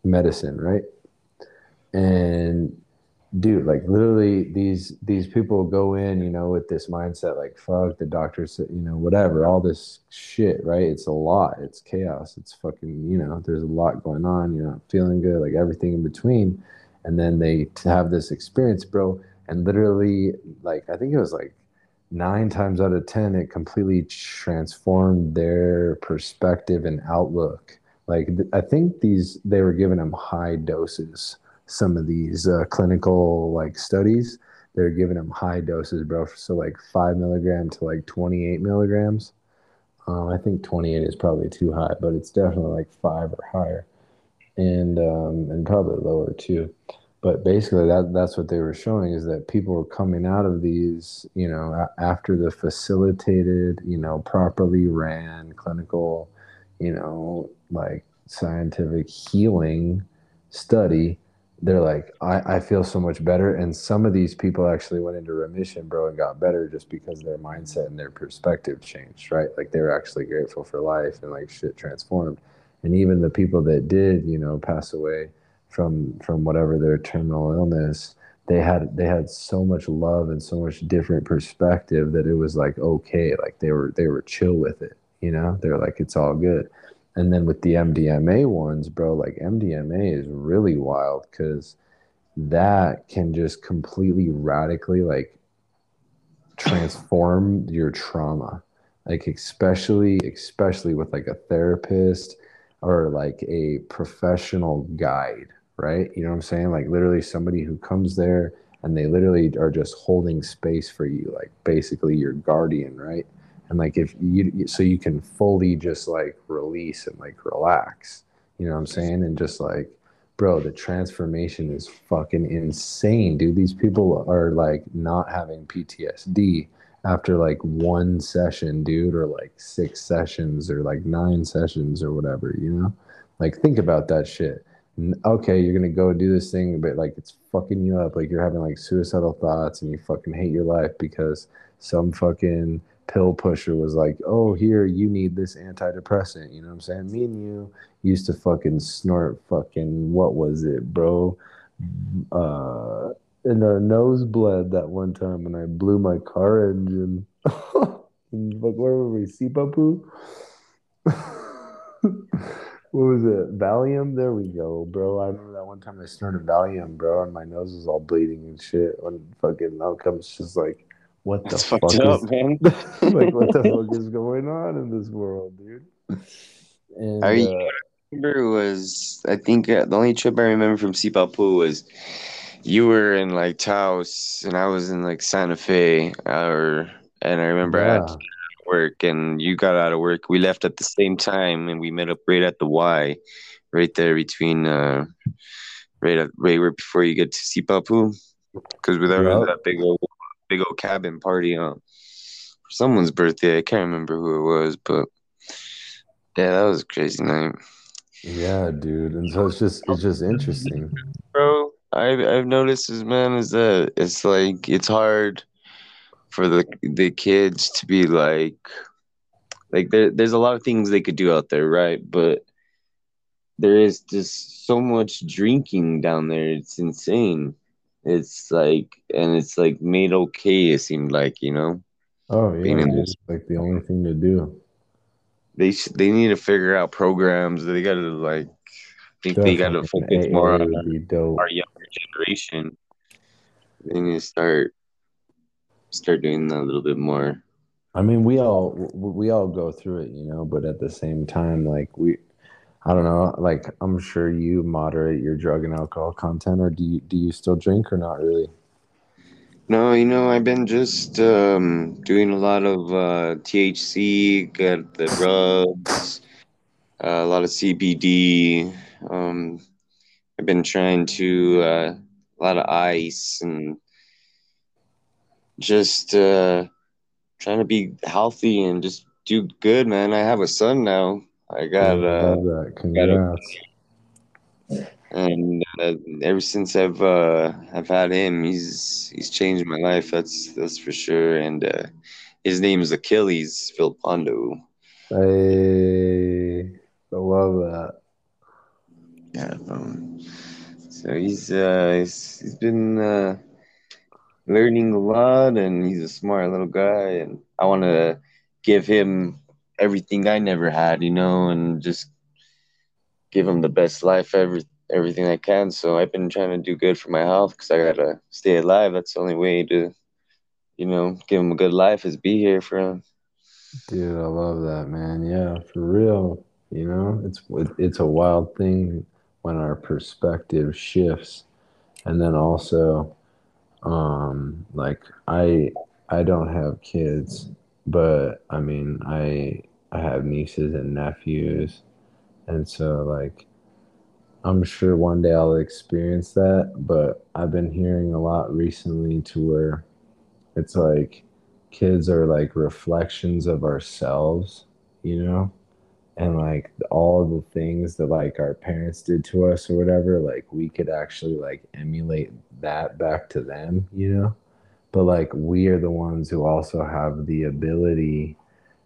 medicine, right? And dude, like literally these these people go in, you know, with this mindset like fuck the doctors, you know, whatever, all this shit, right? It's a lot. It's chaos. It's fucking, you know, there's a lot going on, you're not feeling good, like everything in between. And then they have this experience, bro and literally like i think it was like nine times out of ten it completely transformed their perspective and outlook. Like i think these they were giving them high doses some of these uh, clinical like studies. They're giving them high doses bro so like five milligram to like 28 milligrams. Uh, i think 28 is probably too high but it's definitely like five or higher. And um, and probably lower too but basically that that's what they were showing is that people were coming out of these you know after the facilitated you know properly ran clinical you know like scientific healing study they're like I, I feel so much better. And some of these people actually went into remission bro and got better just because their mindset and their perspective changed right? Like they were actually grateful for life and like shit transformed. And even the people that did you know pass away from from whatever their terminal illness they had they had so much love and so much different perspective that it was like okay like they were they were chill with it you know? They're like it's all good. And then with the mdma ones bro like mdma is really wild because that can just completely radically like transform your trauma. Like especially especially with like a therapist or like a professional guide right? You know what I'm saying? Like literally somebody who comes there and they literally are just holding space for you, like basically your guardian, right? And like if you, so you can fully just like release and like relax, you know what I'm saying? And just like, bro, the transformation is fucking insane, dude. These people are like not having PTSD after like one session, dude, or like six sessions or like nine sessions or whatever, you know? Like think about that shit okay, you're gonna go do this thing, but like it's fucking you up. Like you're having like suicidal thoughts and you fucking hate your life because some fucking pill pusher was like, oh, here, you need this antidepressant. You know what I'm saying? Me and you used to fucking snort fucking, what was it, bro? Uh, and our nose bled that one time when I blew my car engine. [LAUGHS] like, where were we? Sipapu? [LAUGHS] what was it? Valium? There we go, bro. I remember that one time I snorted Valium, bro, and my nose was all bleeding and shit. When fucking outcomes just like, what the That's fuck fucked is man. [LAUGHS] like what the [LAUGHS] fuck is going on in this world, dude? And I uh, remember was I think uh, the only trip I remember from Sipapu was you were in like Taos and I was in like Santa Fe, or and I remember I had yeah, work and you got out of work. We left at the same time and we met up right at the Y, right there between uh, right at, right where before you get to Sipapu, because we there Yup. that big old big old cabin party on for someone's birthday. I can't remember who it was, but yeah, that was a crazy night, yeah, dude. And so it's just it's just interesting. bro. I've I've noticed as man is that it's like it's hard for the the kids to be like like there, there's a lot of things they could do out there, right? But there is just so much drinking down there. It's insane. It's like, and it's like made okay. It seemed like you know, Oh yeah, It's like the only thing to do. they sh- they need to figure out programs. They got to like, I think they got to Definitely an focus more on our younger generation. they need to start start doing that a little bit more. I mean, we all we all go through it, you know, but at the same time, like we, I don't know, like I'm sure you moderate your drug and alcohol content, or do you do you still drink or not really? No, you know, I've been just um, doing a lot of uh, THC, got the [SIGHS] drugs, uh, a lot of CBD. Um, I've been trying to uh, a lot of ice and just uh, trying to be healthy and just do good, man. I have a son now. I got uh, Got a, and uh, ever since I've uh, I've had him, he's he's changed my life. That's that's for sure. And uh, his name is Achilles Philpondo. Hey, I love that. Yeah. Um, so he's uh, he's, he's been uh, learning a lot, and he's a smart little guy. And I want to give him everything I never had, you know, and just give him the best life ever everything I can. So I've been trying to do good for my health because I gotta stay alive. That's the only way to, you know, give him a good life is be here for him. Dude, I love that, man. Yeah, for real. You know, it's it's a wild thing when our perspective shifts, and then also, um, like I I don't have kids, but I mean I I have nieces and nephews, and so like I'm sure one day I'll experience that, but I've been hearing a lot recently to where it's like kids are like reflections of ourselves, you know? And like all the things that like our parents did to us or whatever, like we could actually like emulate that back to them, you know? But like we are the ones who also have the ability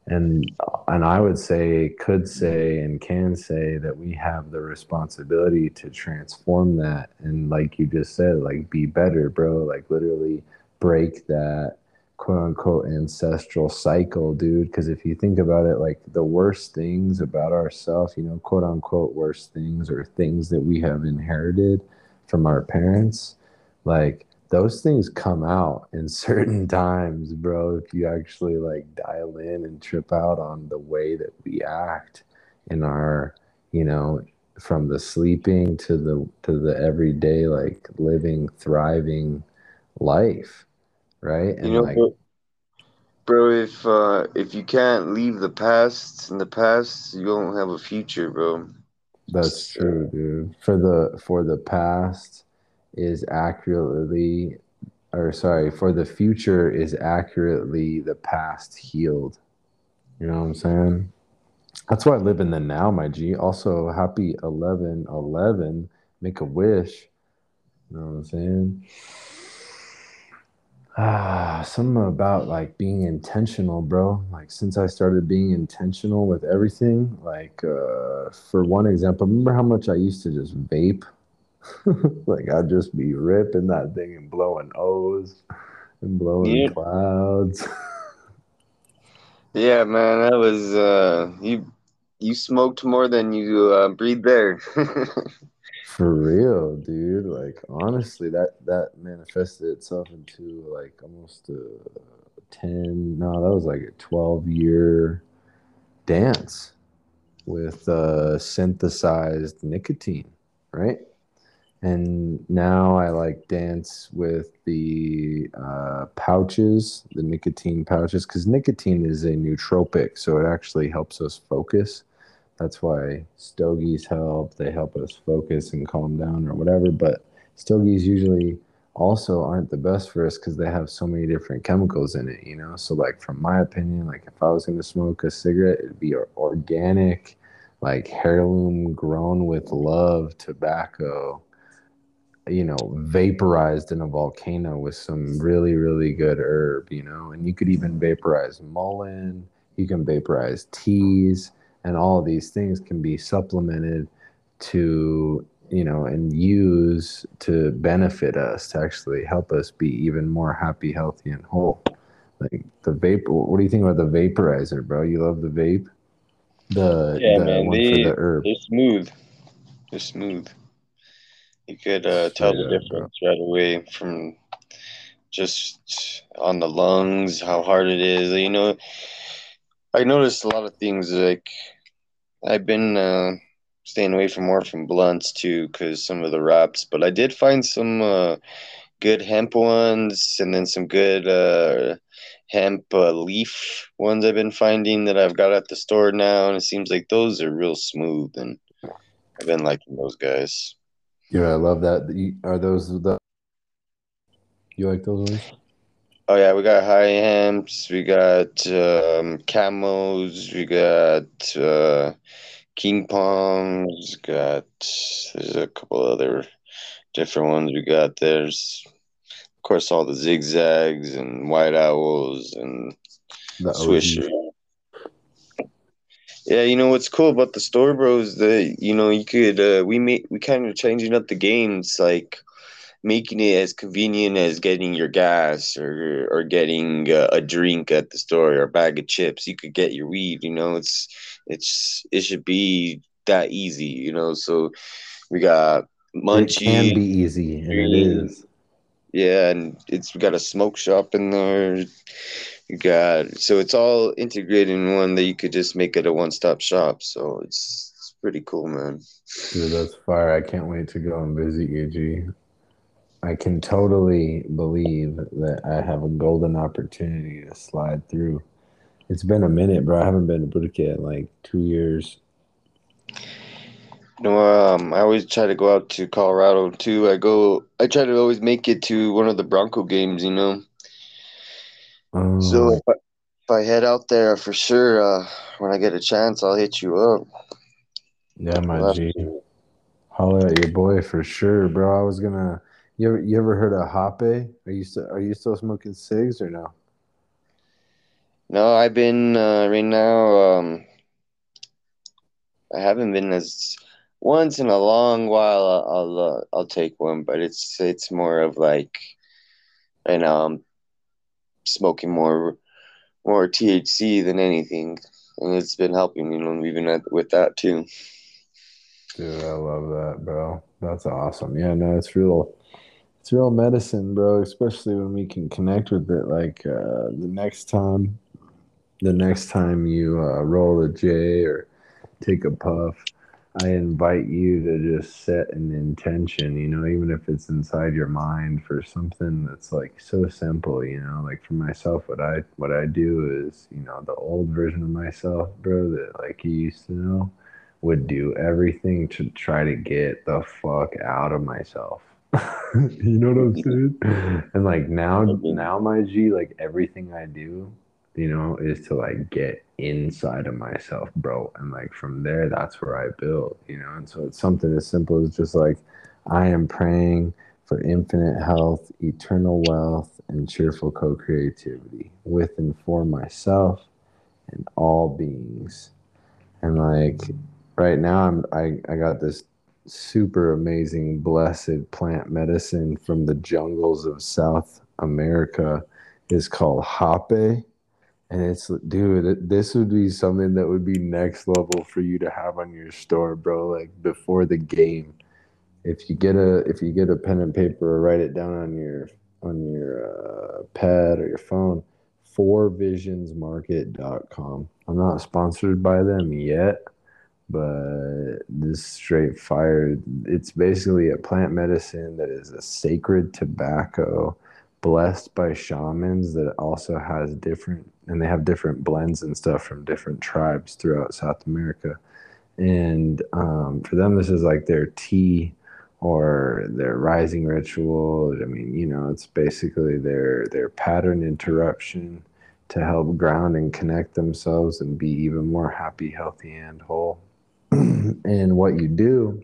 and and I would say could say and can say that we have the responsibility to transform that and like you just said like be better bro like literally break that quote unquote ancestral cycle dude because if you think about it like the worst things about ourselves you know quote unquote worst things or things that we have inherited from our parents like those things come out in [LAUGHS] certain times, bro. If you actually like dial in and trip out on the way that we act in our, you know, from the sleeping to the to the everyday like living, thriving life, right? And you know, like, bro, if uh, if you can't leave the past in the past, you don't have a future, bro. That's true, dude. For the for the past is accurately or sorry for the future is accurately the past healed you know what i'm saying that's why i live in the now my g also happy 11 11 make a wish you know what i'm saying ah something about like being intentional bro like since i started being intentional with everything like uh for one example remember how much i used to just vape [LAUGHS] like I'd just be ripping that thing and blowing O's and blowing yeah. clouds. [LAUGHS] yeah, man, that was uh you you smoked more than you uh, breathed there. [LAUGHS] For real, dude. Like honestly, that that manifested itself into like almost a ten. No, that was like a twelve year dance with uh, synthesized nicotine, right? and now I like dance with the uh, pouches, the nicotine pouches, because nicotine is a nootropic, so it actually helps us focus. That's why stogies help. They help us focus and calm down or whatever. But stogies usually also aren't the best for us because they have so many different chemicals in it, you know. So, like from my opinion, like if I was going to smoke a cigarette, it'd be organic, like heirloom grown with love tobacco you know, vaporized in a volcano with some really, really good herb, you know, and you could even vaporize mullein, you can vaporize teas, and all these things can be supplemented to, you know, and use to benefit us, to actually help us be even more happy, healthy, and whole. Like the vapor, what do you think about the vaporizer, bro? You love the vape? The, yeah, the man, they, for the herb. They're smooth. They're smooth you could uh, tell the difference right away from just on the lungs, how hard it is. You know, I noticed a lot of things like I've been uh, staying away from more from blunts too because some of the wraps, but I did find some uh, good hemp ones and then some good uh, hemp uh, leaf ones I've been finding that I've got at the store now, and it seems like those are real smooth, and I've been liking those guys. Yeah, I love that. Are those the you like those ones? Oh yeah, we got high amps, we got um, camos, we got uh, king palms, got there's a couple other different ones we got. There's of course all the zigzags and white owls and the swisher. Yeah, you know what's cool about the store, bros? That you know you could uh, we make we kind of changing up the games like making it as convenient as getting your gas or or getting uh, a drink at the store or a bag of chips. You could get your weed. You know, it's it's it should be that easy. You know, so we got munchies. It can be easy, and it is. Yeah, and it's we got a smoke shop in there. You got so it's all integrated in one that you could just make it a one stop shop. So it's it's pretty cool, man. Dude, that's fire! I can't wait to go and visit you, G. I can totally believe that I have a golden opportunity to slide through. It's been a minute, bro. I haven't been to Burque in like two years. You know, um, I always try to go out to Colorado too. I go, I try to always make it to one of the Bronco games, you know. Um, so if I, if I, head out there for sure, uh, when I get a chance, I'll hit you up. Yeah, my G. Holler at your boy for sure, bro. I was gonna you ever you ever heard of Hapé? Are you still are you still smoking cigs or no? No, I've been uh, right now. Um, I haven't been as once in a long while. I'll I'll, uh, I'll take one, but it's it's more of like right now I'm smoking more more THC than anything, and it's been helping me you know even at, with that too. Dude, I love that, bro. That's awesome. Yeah, no, it's real it's real medicine, bro. Especially when we can connect with it. Like uh, the next time, the next time you uh, roll a J or take a puff, I invite you to just set an intention. You know, even if it's inside your mind for something that's like so simple. You know, like for myself, what I what I do is, you know, the old version of myself, bro, that like you used to know, would do everything to try to get the fuck out of myself [LAUGHS] you know what I'm saying? And like now, now my G, like everything I do, you know, is to like get inside of myself, bro. And like from there, that's where I build, you know. And so it's something as simple as just like, I am praying for infinite health, eternal wealth, and cheerful co creativity with and for myself and all beings. And like right now, I'm I, I got this super amazing, blessed plant medicine from the jungles of South America is called Hapé. And it's, dude, this would be something that would be next level for you to have on your store, bro. Like before the game, if you get a if you get a pen and paper or write it down on your on your uh, pad or your phone, fourvisionsmarket.com. I'm not sponsored by them yet, but this straight fire it's basically a plant medicine that is a sacred tobacco blessed by shamans that also has different and they have different blends and stuff from different tribes throughout south america. And um, for them this is like their tea or their rising ritual. I mean you know it's basically their their pattern interruption to help ground and connect themselves and be even more happy healthy and whole [CLEARS THROAT] and what you do,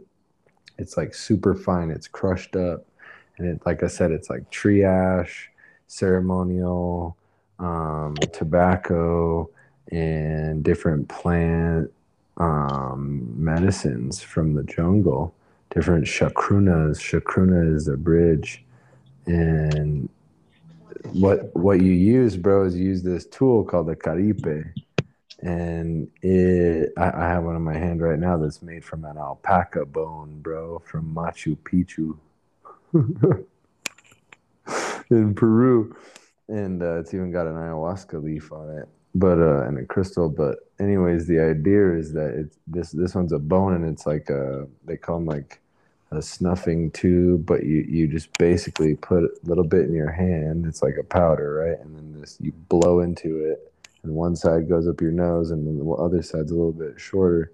it's like super fine. It's crushed up, and it, like I said, it's like triage, ceremonial, um, tobacco, and different plant um, medicines from the jungle. Different chacrunas. Chacruna is a bridge, and what what you use, bro, is you use this tool called the kuripe and it I, I, have one in my hand right now that's made from an alpaca bone, bro, from Machu Picchu. [LAUGHS] in Peru, and uh, it's even got an ayahuasca leaf on it, but uh, and a crystal. But anyways, the idea is that it's this this one's a bone, and it's like a they call them like a snuffing tube, but you you just basically put a little bit in your hand. It's like a powder, right? And then this you blow into it, and one side goes up your nose, and the other side's a little bit shorter.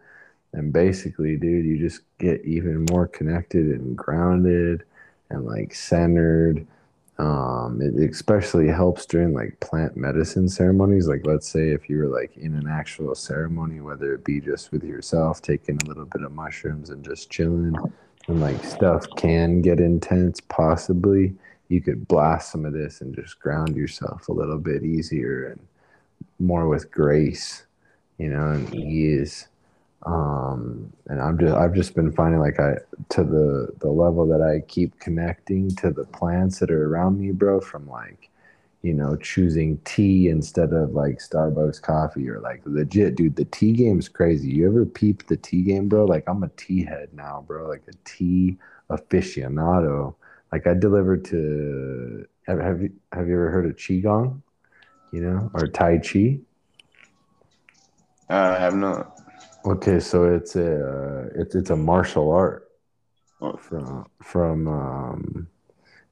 And basically, dude, you just get even more connected and grounded and like centered um, it especially helps during like plant medicine ceremonies. Like, let's say if you were like in an actual ceremony, whether it be just with yourself, taking a little bit of mushrooms and just chilling, and like stuff can get intense, possibly, you could blast some of this and just ground yourself a little bit easier and more with grace, you know, and ease. Um and i'm just i've just been finding like i to the the level that i keep connecting to the plants that are around me bro from like you know choosing tea instead of like starbucks coffee or like legit dude the tea game's crazy. You ever peep the tea game bro? Like i'm a tea head now bro like a tea aficionado. Like i delivered to have, have you have you ever heard of qigong you know or tai chi i have not Okay, so it's a uh, it's it's a martial art oh. from from um,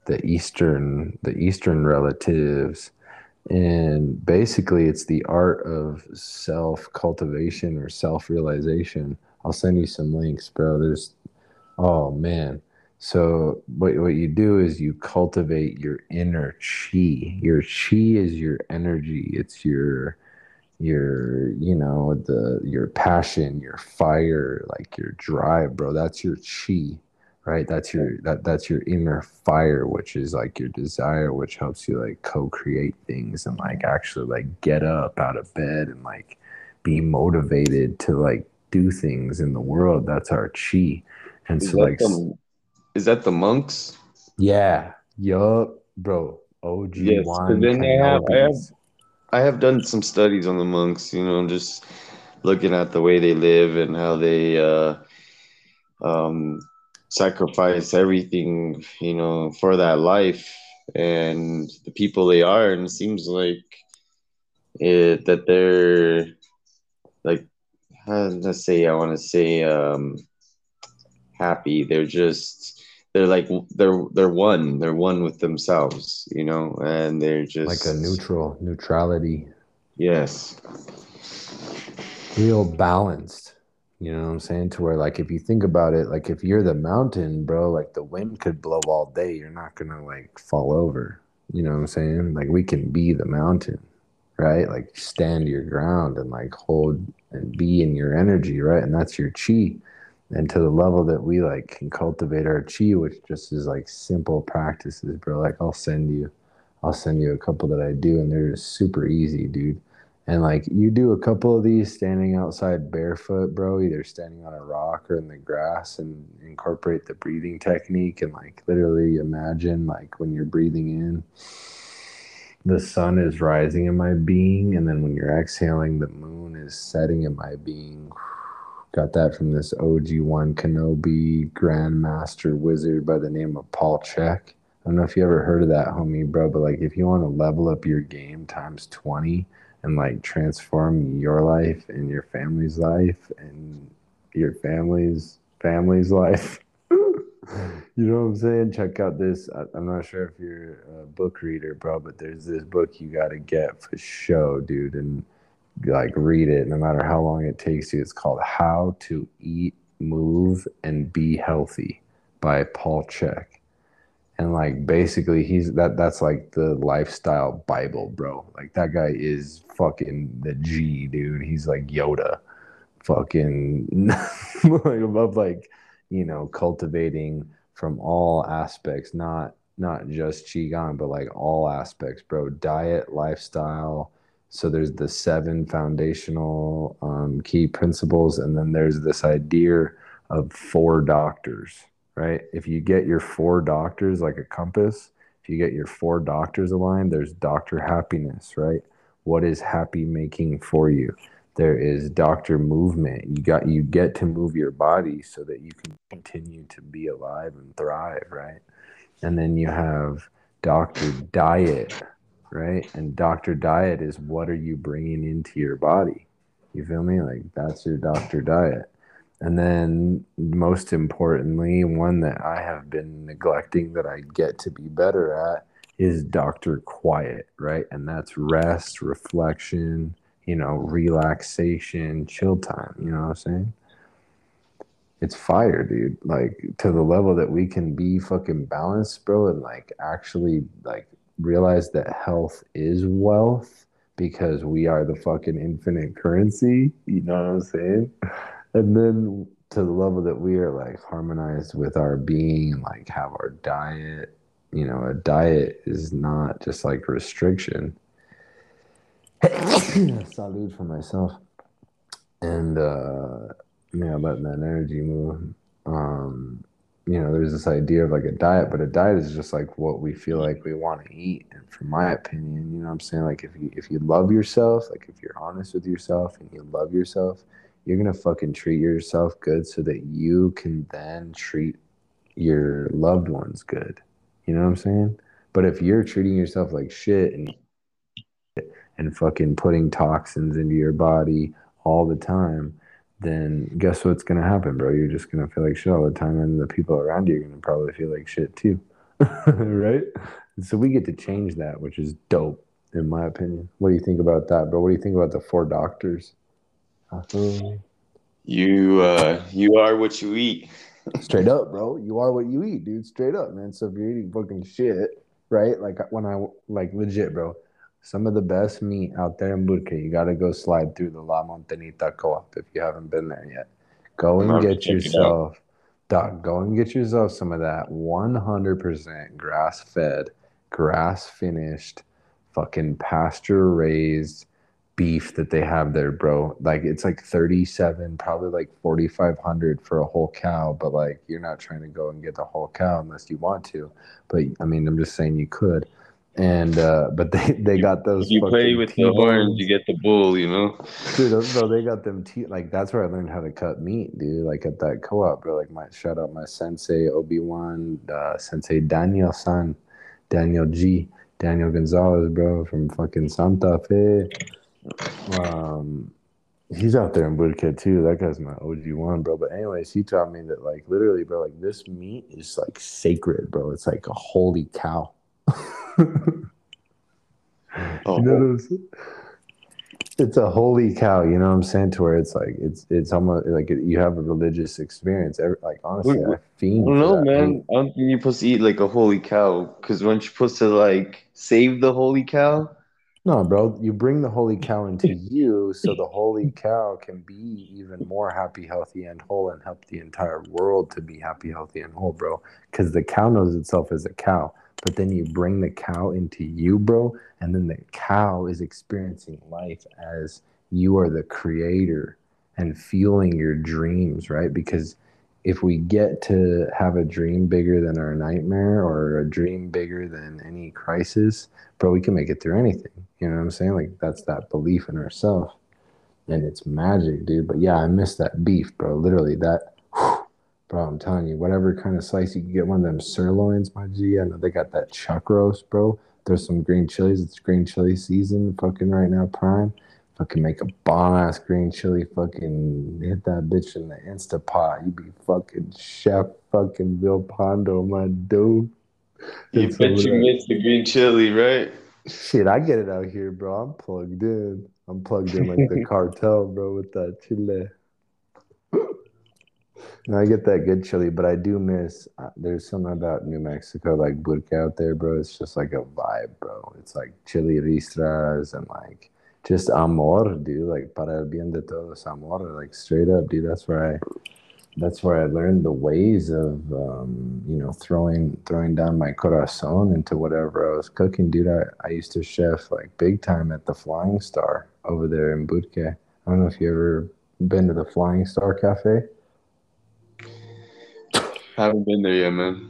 the eastern the eastern relatives, and basically it's the art of self cultivation or self realization. I'll send you some links, bro. There's oh man. So what what you do is you cultivate your inner chi. Your chi is your energy. It's your your you know the your passion your fire like your drive bro. That's your chi right? That's your that that's your inner fire which is like your desire which helps you like co-create things and like actually like get up out of bed and like be motivated to like do things in the world. That's our chi. And so like the, is that the monks yeah yup bro og yes, then they have, I have I have done some studies on the monks, you know, just looking at the way they live and how they uh, um, sacrifice everything, you know, for that life and the people they are. And it seems like it, that they're like, let's say, I want to say um, happy. They're just they're like they're they're one they're one with themselves you know and they're just like a neutral neutrality. Yes. Real balanced you know what i'm saying? To where like if you think about it like if you're the mountain bro like the wind could blow all day. You're not gonna like fall over. You know what i'm saying? Like we can be the mountain right? Like stand your ground and like hold and be in your energy right? And that's your chi and to the level that we like can cultivate our chi which just is like simple practices bro. Like i'll send you i'll send you a couple that i do and they're just super easy dude. And like you do a couple of these standing outside barefoot bro either standing on a rock or in the grass and incorporate the breathing technique and like literally imagine like when you're breathing in the sun is rising in my being and then when you're exhaling the moon is setting in my being Got that from this OG1 Kenobi Grandmaster Wizard by the name of Paul Chek. I don't know if you ever heard of that, homie, bro, but like if you want to level up your game times 20 and like transform your life and your family's life and your family's family's life. [LAUGHS] you know what I'm saying? Check out this. I'm not sure if you're a book reader, bro, but there's this book you got to get for show, dude. And like read it no matter how long it takes you. It's called How to Eat, Move, and Be Healthy by Paul Chek. And like basically he's that that's like the lifestyle Bible, bro. Like that guy is fucking the G, dude. He's like Yoda. Fucking [LAUGHS] above like, you know, cultivating from all aspects, not not just qigong, but like all aspects, bro. Diet, lifestyle, so there's the seven foundational um, key principles, and then there's this idea of four doctors, right? If you get your four doctors like a compass, if you get your four doctors aligned, there's doctor happiness, right? What is happy making for you? There is doctor movement. You got you get to move your body so that you can continue to be alive and thrive, right? And then you have Dr. Diet, right? And Dr. Diet is what are you bringing into your body? You feel me? Like that's your Dr. Diet. And then, most importantly, one that I have been neglecting that I get to be better at is Dr. Quiet, right? And that's rest, reflection, you know, relaxation, chill time. You know what I'm saying? It's fire, dude. Like to the level that we can be fucking balanced, bro, and like actually like realize that health is wealth because we are the fucking infinite currency. You know what I'm saying? And then to the level that we are like harmonized with our being and like have our diet. You know, a diet is not just like restriction. [COUGHS] Salute for myself. And uh yeah, letting that energy move. Um, you know, there's this idea of like a diet, but a diet is just like what we feel like we want to eat. And from my opinion, you know what I'm saying? Like if you if you love yourself, like if you're honest with yourself and you love yourself, you're gonna fucking treat yourself good so that you can then treat your loved ones good. You know what I'm saying? But if you're treating yourself like shit and and fucking putting toxins into your body all the time, then guess what's gonna happen, bro? You're just gonna feel like shit all the time, and the people around you are gonna probably feel like shit too, [LAUGHS] right? So we get to change that, which is dope, in my opinion. What do you think about that, bro? What do you think about the four doctors? You uh, you are what you eat. Straight up, bro. You are what you eat, dude. Straight up, man. So if you're eating fucking shit, right? Like when I like legit, bro some of the best meat out there in Burque. You got to go slide through the La Montanita Co-op if you haven't been there yet. Go and get yourself, dog. Go and get yourself some of that 100% grass-fed, grass-finished, fucking pasture-raised beef that they have there, bro. Like it's like 37, probably like 4500 for a whole cow, but like you're not trying to go and get the whole cow unless you want to. But I mean, I'm just saying you could and uh, but they they got those. You play with the horns, you get the bull. You know, dude. Those, bro, they got them. T- like that's where I learned how to cut meat, dude. Like at that co-op, bro. Like my shout out my sensei Obi Wan, uh, sensei Daniel San, Daniel G, Daniel Gonzalez, bro, from fucking Santa Fe. Um, he's out there in Burque too. That guy's my OG one, bro. But anyways, he taught me that like literally, bro, like this meat is like sacred, bro. It's like a holy cow [LAUGHS] oh. [LAUGHS] You know it's a holy cow, you know what I'm saying? To where it's like it's it's almost like you have a religious experience. Every, like honestly, I fiend. I don't know, man. I don't think you're supposed to eat like a holy cow because weren't you supposed to like save the holy cow? No, bro. You bring the holy cow into [LAUGHS] you, so the holy cow can be even more happy, healthy, and whole, and help the entire world to be happy, healthy, and whole, bro. Because the cow knows itself as a cow but then you bring the cow into you, bro, and then the cow is experiencing life as you are the creator and fueling your dreams, right? Because if we get to have a dream bigger than our nightmare or a dream bigger than any crisis, bro, we can make it through anything. You know what I'm saying? Like that's that belief in ourselves. And it's magic, dude. But yeah, I miss that beef, bro. Literally that Bro, I'm telling you, whatever kind of slice you can get, one of them sirloins, my G. I know they got that chuck roast, bro. There's some green chilies. It's green chili season, fucking right now, prime. Fucking make a bomb ass green chili. Fucking hit that bitch in the Insta Pot. You be fucking chef, fucking Bill Pondo, my dude. You bet you miss the green chili, right? Shit, I get it out here, bro. I'm plugged in. I'm plugged in like the [LAUGHS] cartel, bro, with that chile. No, I get that good chili, but I do miss. Uh, there's something about New Mexico, like Burque out there, bro. It's just like a vibe, bro. It's like chili ristras and like just amor, dude. Like para el bien de todos, amor. Like straight up, dude. That's where I. That's where I learned the ways of, um, you know, throwing throwing down my corazon into whatever I was cooking, dude. I, I used to chef like big time at the Flying Star over there in Burque. I don't know if you ever been to the Flying Star Cafe. Haven't been there yet, man.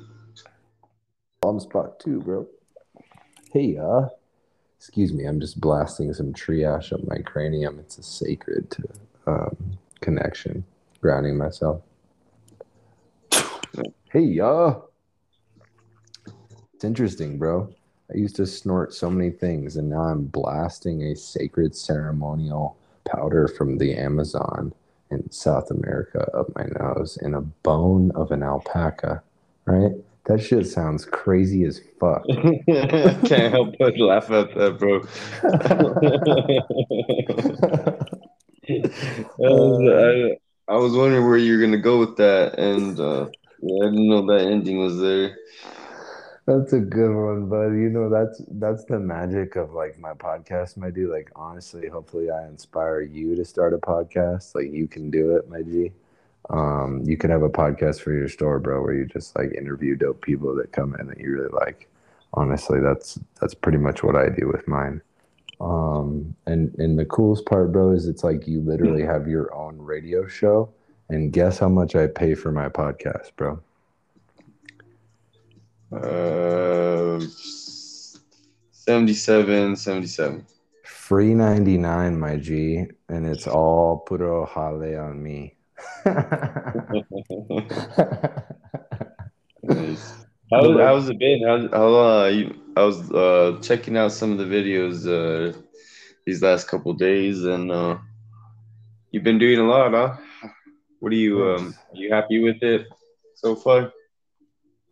Bomb spot too, bro. Hey, uh, excuse me, I'm just blasting some triage up my cranium. It's a sacred um, connection, grounding myself. Hey, uh. It's interesting, bro. I used to snort so many things, and now I'm blasting a sacred ceremonial powder from the Amazon in South America up my nose in a bone of an alpaca, right? That shit sounds crazy as fuck. [LAUGHS] Can't help but laugh at that, bro. [LAUGHS] I, was, I, was wondering where you're gonna go with that, and uh, yeah, I didn't know that ending was there. That's a good one, but you know that's that's the magic of like my podcast, my dude. Like honestly, hopefully I inspire you to start a podcast. Like you can do it, my G um, you could have a podcast for your store, bro, where you just like interview dope people that come in that you really like. Honestly, that's that's pretty much what I do with mine. Um, and and the coolest part, bro, is it's like you literally have your own radio show. And guess how much I pay for my podcast, bro? Uh, 77, 77. Free 99, my G. And it's all puro jale on me nice. [LAUGHS] How, how's it been? How, how uh, you, I was uh, checking out some of the videos uh, these last couple days, and uh, you've been doing a lot, huh? What are you um, are you happy with it so far?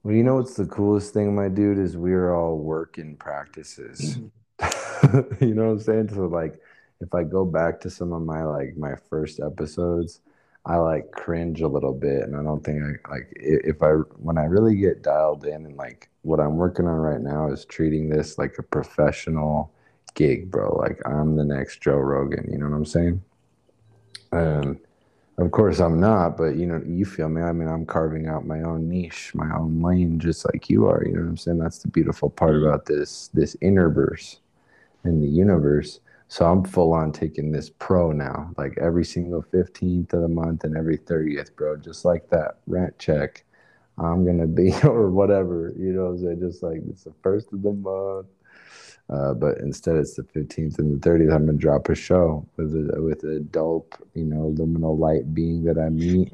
Well, you know what's the coolest thing, my dude, is we're all working practices. Mm-hmm. [LAUGHS] you know what I'm saying? So like, if I go back to some of my like my first episodes, I like cringe a little bit, and I don't think I like if I when I really get dialed in and like what I'm working on right now is treating this like a professional gig, bro. Like I'm the next Joe Rogan. You know what I'm saying? And of course I'm not, but you know you feel me. I mean I'm carving out my own niche, my own lane, just like you are. You know what I'm saying? That's the beautiful part about this this innerverse in the universe so I'm full on taking this pro now, like every single 15th of the month and every 30th, bro. Just like that rent check. I'm gonna be [LAUGHS] or whatever, you know what I'm saying? Just like it's the first of the month. Uh, but instead it's the 15th and the 30th. I'm gonna drop a show with a with a dope, you know, luminal light being that I meet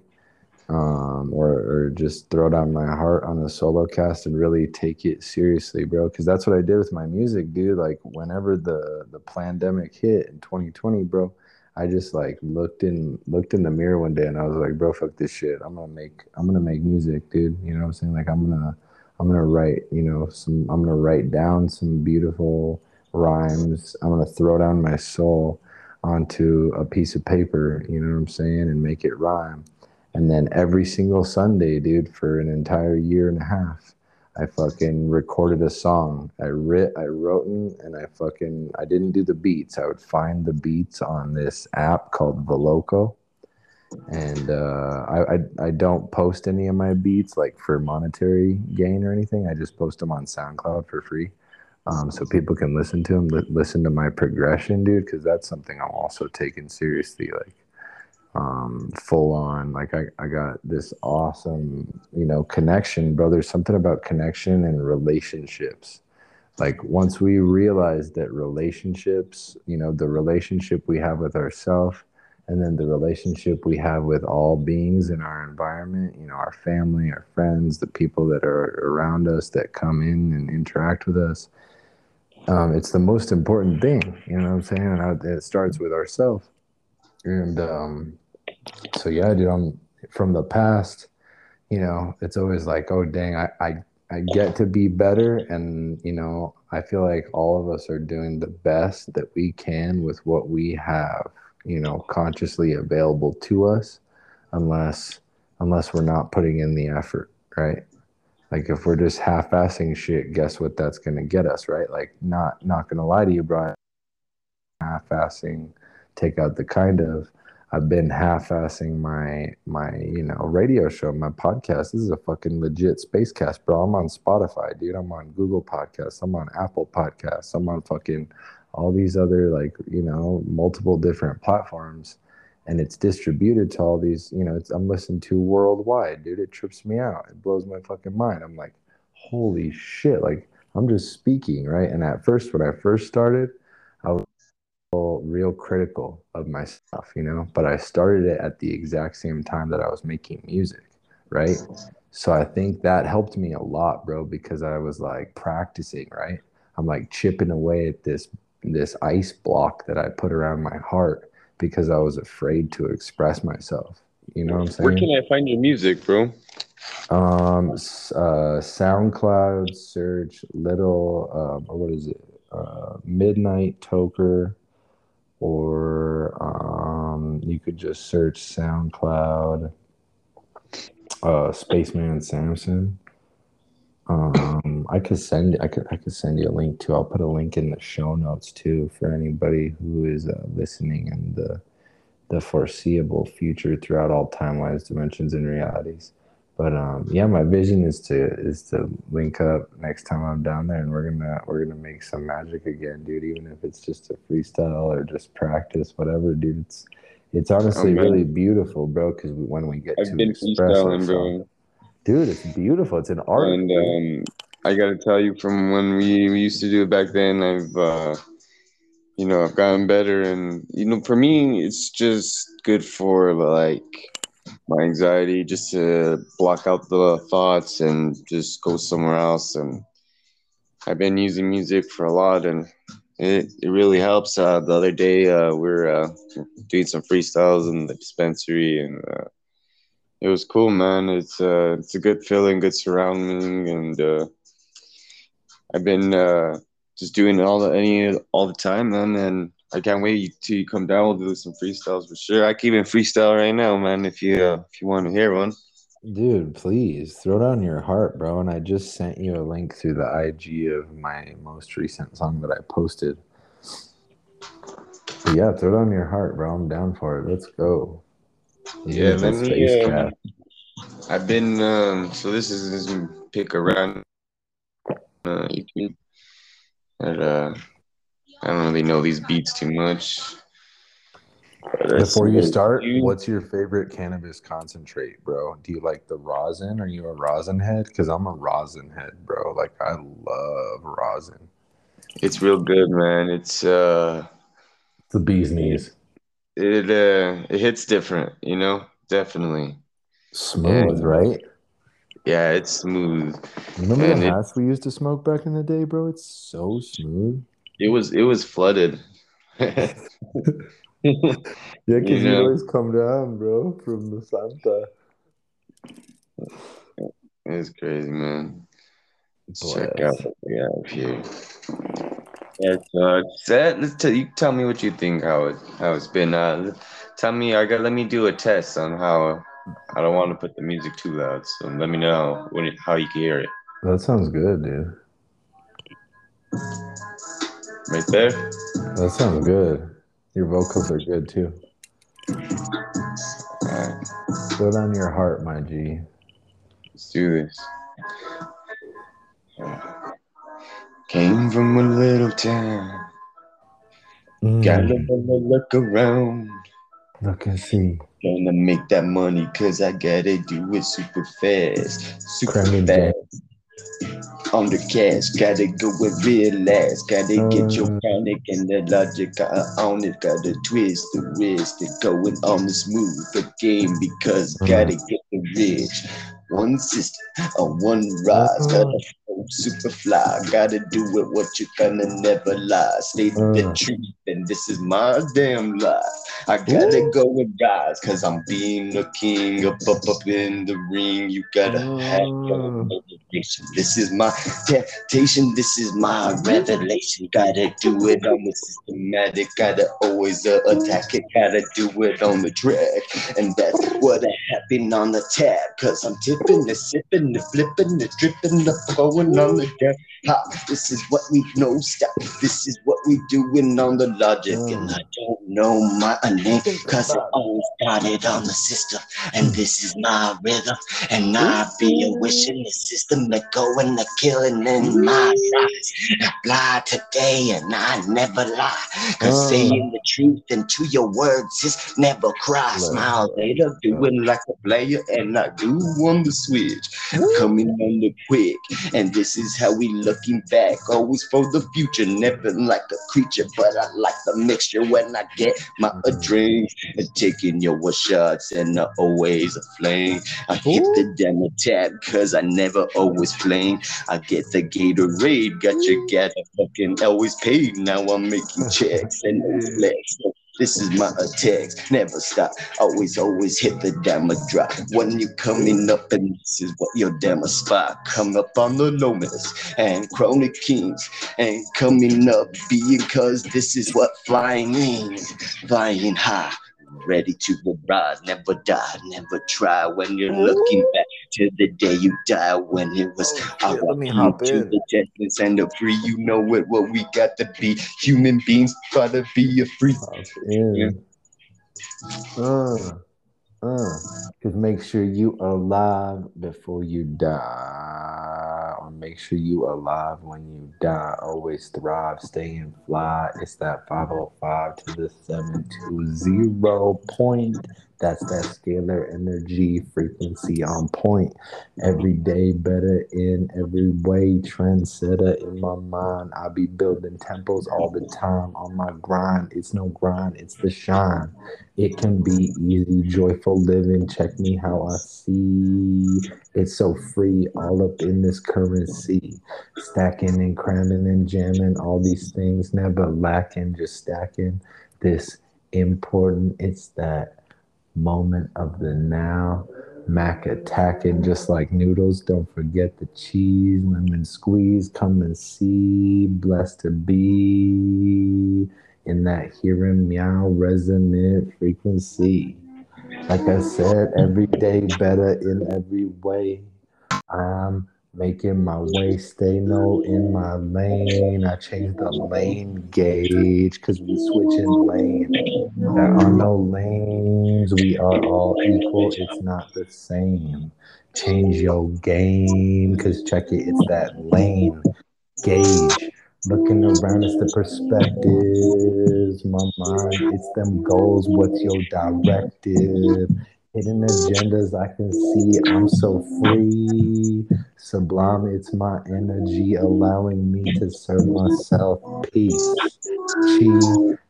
um, or, or just throw down my heart on a solo cast and really take it seriously, bro. Because that's what I did with my music, dude. Like whenever the the pandemic hit in 2020, bro, I just like looked in looked in the mirror one day and I was like, bro, fuck this shit. I'm gonna make I'm gonna make music, dude. You know what I'm saying? Like I'm gonna I'm gonna write, you know, some I'm gonna write down some beautiful rhymes. I'm gonna throw down my soul onto a piece of paper, you know what I'm saying, and make it rhyme and then every single Sunday, dude, for an entire year and a half, I fucking recorded a song. I writ, I wrote and I fucking, I didn't do the beats. I would find the beats on this app called Voloco. And uh, I, I, I don't post any of my beats like for monetary gain or anything. I just post them on SoundCloud for free. Um, so people can listen to them, li- listen to my progression, dude, because that's something I'm also taking seriously. Like, um, full on. Like I, I got this awesome, you know, connection, bro. There's something about connection and relationships. Like once we realize that relationships, you know, the relationship we have with ourselves and then the relationship we have with all beings in our environment, you know, our family, our friends, the people that are around us that come in and interact with us. Um, it's the most important thing, you know what I'm saying? And it starts with ourselves. And um, so yeah, dude, I'm from the past, you know, it's always like, oh dang, I, I I get to be better and you know, I feel like all of us are doing the best that we can with what we have, you know, consciously available to us unless unless we're not putting in the effort, right? Like if we're just half-assing shit, guess what that's gonna get us, right? Like not not gonna lie to you, Brian. Half-assing, take out the kind of I've been half-assing my my you know radio show, my podcast. This is a fucking legit spacecast, bro. I'm on Spotify, dude. I'm on Google Podcasts. I'm on Apple Podcasts. I'm on fucking all these other like you know multiple different platforms, and it's distributed to all these. You know, it's I'm listened to worldwide, dude. It trips me out. It blows my fucking mind. I'm like, holy shit! Like I'm just speaking, right? And at first, when I first started, I was real critical of myself, you know, but I started it at the exact same time that I was making music, right? So I think that helped me a lot, bro, because I was like practicing, right? I'm like chipping away at this this ice block that I put around my heart because I was afraid to express myself. You know what I'm saying? Where can I find your music, bro? Um, uh, SoundCloud search little um, or what is it? Uh, Midnight Toker, or um, you could just search SoundCloud. Uh, Spaceman Samson. Um, I could send I could I could send you a link too. I'll put a link in the show notes too for anybody who is uh, listening in the the foreseeable future throughout all timelines, dimensions, and realities. But um, yeah, my vision is to is to link up next time I'm down there, and we're gonna we're gonna make some magic again, dude. Even if it's just a freestyle or just practice, whatever, dude. It's it's honestly oh, really beautiful, bro. Because when we get I've to been freestyling, bro. Dude, it's beautiful. It's an art. And um, I got to tell you, from when we, we used to do it back then, I've, uh, you know, I've gotten better. And, you know, for me, it's just good for like my anxiety, just to block out the thoughts and just go somewhere else. And I've been using music for a lot and it, it really helps. Uh, the other day, uh, we are uh, doing some freestyles in the dispensary and, uh, it was cool, man. It's uh, it's a good feeling, good surrounding, and uh, I've been uh, just doing all the any all the time, man. And I can't wait till you come down. We'll do some freestyles for sure. I can even freestyle right now, man. If you uh, if you want to hear one, dude, please throw down your heart, bro. And I just sent you a link through the IG of my most recent song that I posted. Yeah, throw down your heart, bro. I'm down for it. Let's go. Yeah, let me. Um, I've been um, so this is this pick around uh, YouTube. And, uh, I don't really know these beats too much. Before you start, what's your favorite cannabis concentrate, bro? Do you like the rosin? Are you a rosin head? Because I'm a rosin head, bro. Like I love rosin. It's real good, man. It's uh, the bee's knees it uh it hits different, you know, definitely. Smooth, right? Yeah, it's smooth. Remember and the hash we used to smoke back in the day, bro? It's so smooth. It was it was flooded. [LAUGHS] yeah, because you, you always come down, bro, from the Santa. It's crazy, man. Check out what we have here. Yeah, uh, let's tell you. Tell me what you think. How it how it's been. Uh, tell me. I got. Let me do a test on how. I don't want to put the music too loud, so let me know when it, how you can hear it. That sounds good, dude. Right there. That sounds good. Your vocals are good too. All right. Put on your heart, my G. Let's do this. Came from a little town. Mm. Gotta look around. Look and see. Gonna make that money cause I gotta do it super fast. Super Creme fast. On the cash, gotta go with real ass. Gotta get your panic uh. and the logic on it. Gotta twist the wrist and going on the smooth the game because uh. gotta get the rich. One system, on one rise, gotta uh super fly. Gotta do it what you're gonna never lie. State uh. the truth, and this is my damn life. I gotta Ooh. go with guys, cause I'm being a king up up up in the ring. You gotta uh. have your motivation. This is my temptation, this is my revelation. Gotta do it on the systematic, gotta always uh, attack it, gotta do it on the track. And that's what happened on the tab. Cause I'm tipping, the sipping, the flipping, the dripping, the flowing on the deck. Ha, this is what we know. Stop. This is what we doing on the logic. And I don't know my name because it all started on the system. And this is my rhythm. And I be a wishing the system to go and the killing in my eyes. I lie today and I never lie. Cause mm. saying the truth into your words is never cry. Smile later, doing like a player. And I do on the switch. Coming on the quick. And this is how we looking back. Always for the future, never like a creature, but I like the mixture when I get my drink. And taking your shots and always a flame. I hit the demo tab cause I never always flame. I get the Gatorade, got your gas fucking always paid. Now I'm making [LAUGHS] checks and flex. This is my attacks, never stop. Always, always hit the damn drop. When you coming up, and this is what your damn spot. Come up on the Lomas and Chronic Kings, and coming up being cause this is what flying means. Flying high ready to rise, never die, never try. When you're looking back to the day you die, when it was oh, shit, let me hop to in. the justice and the free, you know it. What we got to be human beings, try to be a free. Yeah. Uh, uh, cause make sure you are alive before you die, or make sure you are alive when you die. Always thrive, stay and fly. It's that 505 to the 720 point. That's that scalar energy frequency on point. Every day better in every way. Trendsetter in my mind. I be building temples all the time on my grind. It's no grind, it's the shine. It can be easy, joyful living. Check me how I see. It's so free, all up in this currency. Stacking and cramming and jamming, all these things never lacking, just stacking. This important, it's that moment of the now. Mac attacking just like noodles. Don't forget the cheese, lemon squeeze. Come and see. Blessed to be in that hearing meow resonant frequency. Like I said, every day better in every way. I'm making my way, stay no in my lane. I changed the lane gauge because we switching lane. There are no lanes, we are all equal, it's not the same. Change your game because check it, it's that lane gauge. Looking around, it's the perspectives, my mind, it's them goals, what's your directive? Hidden agendas I can see. I'm so free, sublime. It's my energy allowing me to serve myself. Peace, chi,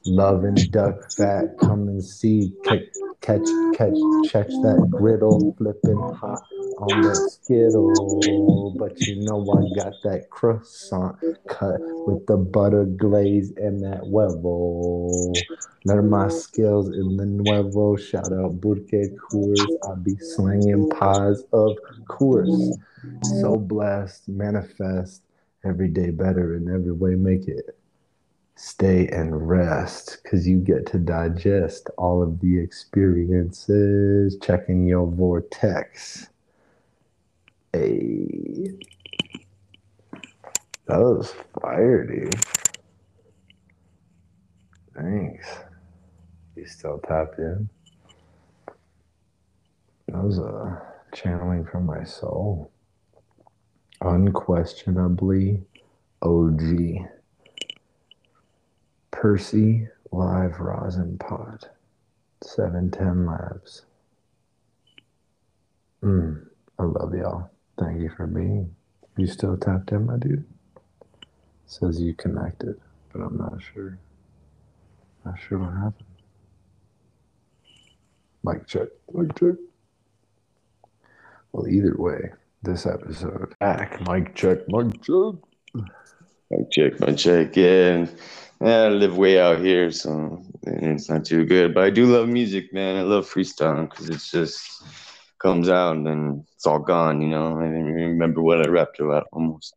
love and duck fat. Come and see. Catch, catch, catch, catch that griddle flipping hot on that skittle. But you know I got that croissant cut with the butter glaze and that huevo. Learn my skills in the nuevo. Shout out Burke Coors. I be slinging pies of course. So blessed, manifest every day better in every way. Make it stay and rest because you get to digest all of the experiences, checking your vortex. Hey, that was fire, dude. Thanks. You still tapped in? That was a channeling from my soul. Unquestionably OG. Persy Live Rosin Pod. 710 Labs. Mm, I love y'all. Thank you for being. You still tapped in, my dude? Says you connected, but I'm not sure. Not sure what happened. Mic check. Mic check. Well, either way, this episode back. Mic check. Mic check. Mic check. Mic check. Yeah. Yeah, I live way out here, so it's not too good. But I do love music, man. I love freestyling because it's just comes out and then it's all gone. You know, I didn't remember what I rapped about almost.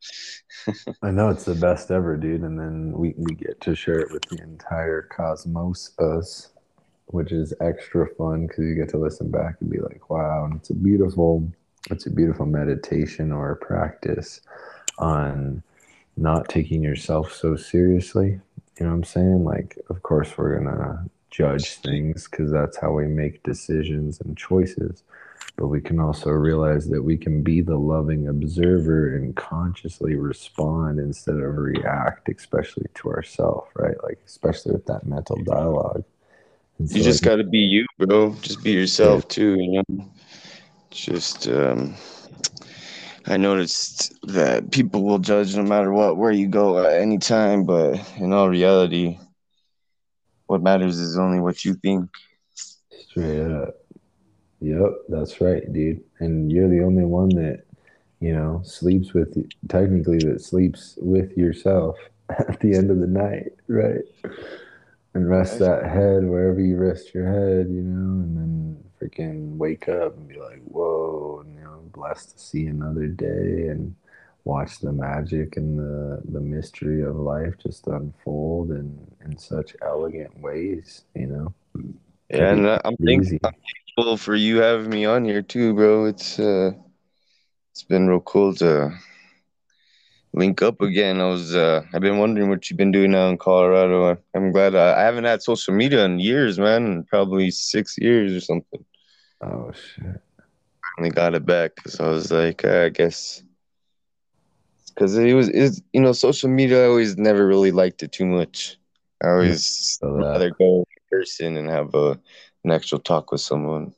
[LAUGHS] I know it's the best ever, dude. And then we we get to share it with the entire cosmos, us, which is extra fun because you get to listen back and be like, wow, and it's a beautiful, it's a beautiful meditation or practice on not taking yourself so seriously you know what I'm saying? Like, of course, we're going to judge things because that's how we make decisions and choices. But we can also realize that we can be the loving observer and consciously respond instead of react, especially to ourselves, right? Like, especially with that mental dialogue. So you just got to be you, bro. Just be yourself, yeah. too, you know? Just, um, I noticed that people will judge no matter what where you go at any time, but in all reality, what matters is only what you think. Straight up. Yep, that's right, dude. And you're the only one that, you know, sleeps with technically that sleeps with yourself [LAUGHS] at the end of the night, right? And rest that head wherever you rest your head, you know, and then freaking wake up and be like, whoa, and, you know, I'm blessed to see another day and watch the magic and the, the mystery of life just unfold in, in such elegant ways, you know? Yeah, and I'm thankful for you having me on here too, bro. It's uh, it's been real cool to link up again. I was uh, I've been wondering what you've been doing now in Colorado. I'm glad I, I haven't had social media in years, man. Probably six years or something. Oh shit! Finally got it back because I was like, uh, I guess because it was is you know social media. I always never really liked it too much. I always rather go in person and have a an actual talk with someone.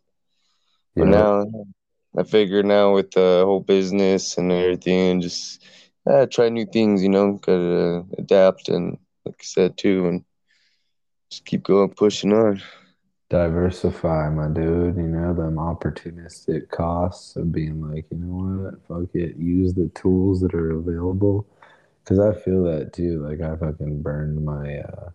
Yeah. But now I figure now with the whole business and everything, just uh, try new things. You know, gotta adapt and like I said too, and just keep going, pushing on diversify, my dude. You know, them opportunistic costs of being like, you know what, fuck it, use the tools that are available. Cause I feel that too. Like I fucking burned my. uh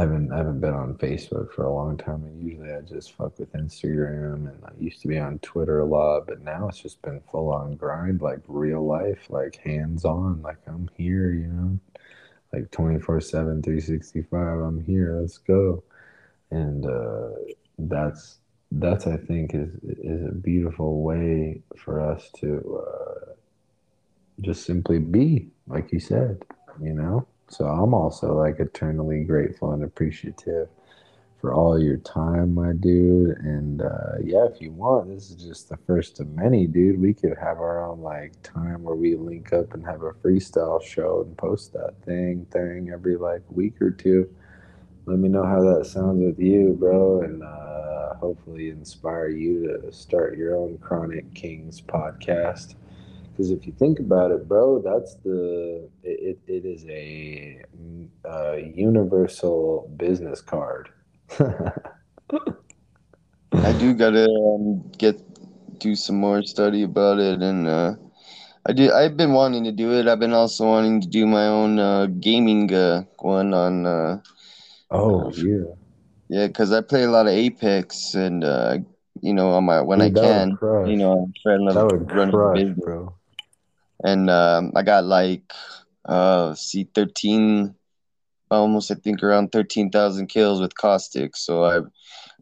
I haven't I haven't been on Facebook for a long time, and usually I just fuck with Instagram, and I used to be on Twitter a lot, but now it's just been full on grind, like real life, like hands on, like I'm here, you know, like 24 7, 365, I'm here, let's go and uh, that's that's I think is is a beautiful way for us to uh, just simply be, like you said, you know. So I'm also like eternally grateful and appreciative for all your time, my dude. And uh, yeah, if you want, this is just the first of many, dude. We could have our own like time where we link up and have a freestyle show and post that thing thing every like week or two let me know how that sounds with you, bro, and uh, hopefully inspire you to start your own Chronic Kings podcast. Because if you think about it, bro, that's the it, it is a, a universal business card. [LAUGHS] I do gotta um, get do some more study about it, and uh, I do. I've been wanting to do it. I've been also wanting to do my own uh, gaming uh, one on uh, Oh yeah. Yeah, because I play a lot of Apex, and uh, you know, on my when Dude, I can, you know, I'm trying to run crush, business. bro. And um, I got like, uh, see, thirteen, almost I think around thirteen thousand kills with caustic. So I,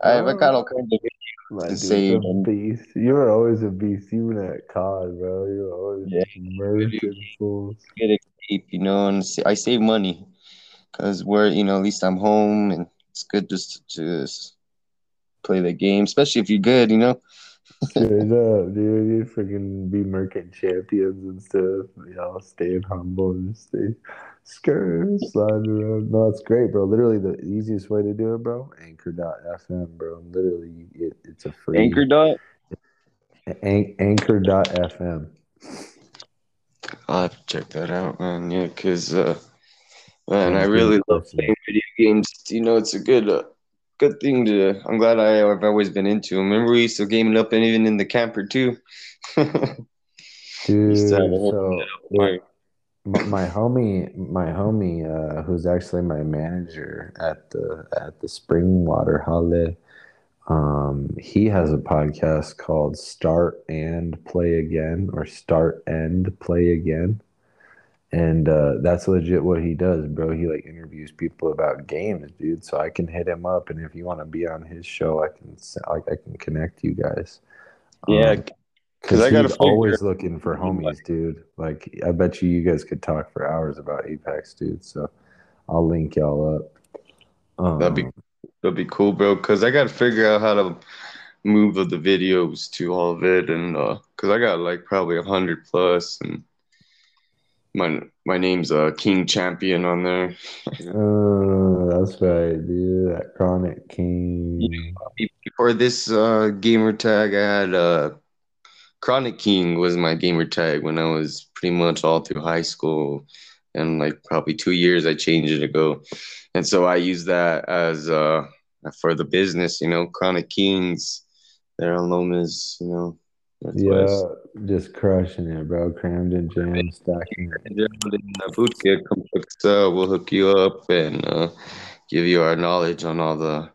I, have I got all kinds of my to save. Beast. You were always a beast, even at COD, bro. You were always yeah, fools. Get a cape, you know, and I save money because we're you know at least I'm home and it's good just to just play the game, especially if you're good, you know. Straight up, dude. You freaking be merchant champions and stuff. Y'all staying humble and stay skirt sliding around. No, it's great, bro. Literally the easiest way to do it, bro. Anchor.fm, bro. Literally, it, it's a free Anchor dot. An- Anchor.fm. I'll have to check that out, man. Yeah, because uh, Man, I really love playing video games. You know, it's a good, uh, good thing to. I'm glad I, have always been into. Them. Remember, we used to game it up and even in the camper too. [LAUGHS] Dude, so my, my homie, my homie, uh, who's actually my manager at the at the Springwater Halle, um, he has a podcast called Start and Play Again or Start and Play Again and uh, that's legit what he does, bro. He like interviews people about games, dude. So I can hit him up, and if you want to be on his show, I can I, I can connect you guys. Yeah, because um, I got always looking for homies, dude. Like I bet you you guys could talk for hours about Apex, dude. So I'll link y'all up. Um, that'd be that'd be cool, bro. Because I got to figure out how to move the videos to all of it, and because uh, I got like probably a hundred plus, and my my name's uh King Champion on there. [LAUGHS] oh, that's right, dude. That chronic king. before this uh gamer tag, I had uh Chronic King was my gamer tag when I was pretty much all through high school, and like probably two years I changed it ago, and so I use that as uh for the business, you know, Chronic Kings. They're known as you know. Yeah, just crushing it, bro. Camden Jam, stacking it. In the boot camp, come hook us. We'll hook you up and uh, give you our knowledge on all the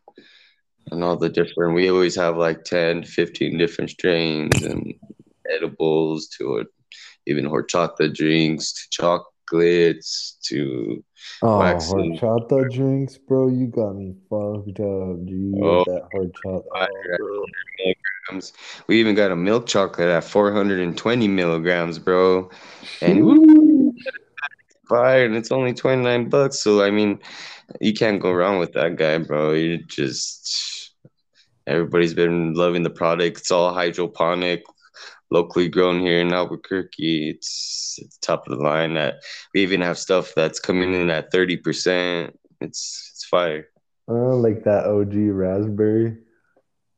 and all the different we always have like 10 15 different strains and edibles to it even horchata drinks to chocolates to oh waxing. horchata drinks bro you got me fucked up G oh, that horchata oh, milligrams. we even got a milk chocolate at 420 milligrams bro and fire and it's only 29 bucks so i mean you can't go wrong with that guy bro you just Everybody's been loving the product. It's all hydroponic, locally grown here in Albuquerque. It's, it's top of the line. That we even have stuff that's coming in at thirty percent. It's it's fire. Oh, like that OG raspberry.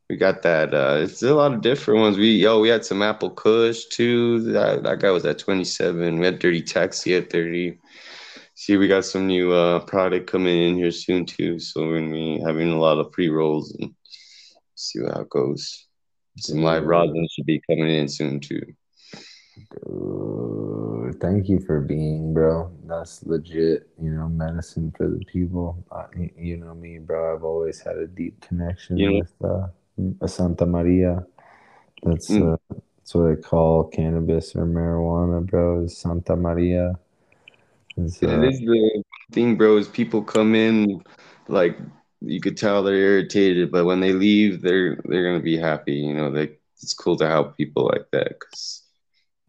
We got that. Uh, it's a lot of different ones. We yo, we had some apple kush too. That that guy was at twenty seven. We had dirty taxi at thirty. See, we got some new uh, product coming in here soon too. So we're gonna be having a lot of pre rolls and see how it goes. Some live rosin should be coming in soon too. Dude, thank you for being, bro. That's legit, you know, medicine for the people. you know me, bro. I've always had a deep connection with uh, Santa Maria. That's mm. uh, that's what I call cannabis or marijuana, bro. Is Santa Maria. It's, uh, it is the thing, bro. Is people come in like you could tell they're irritated, but when they leave, they're they're gonna be happy. You know, they it's cool to help people like that because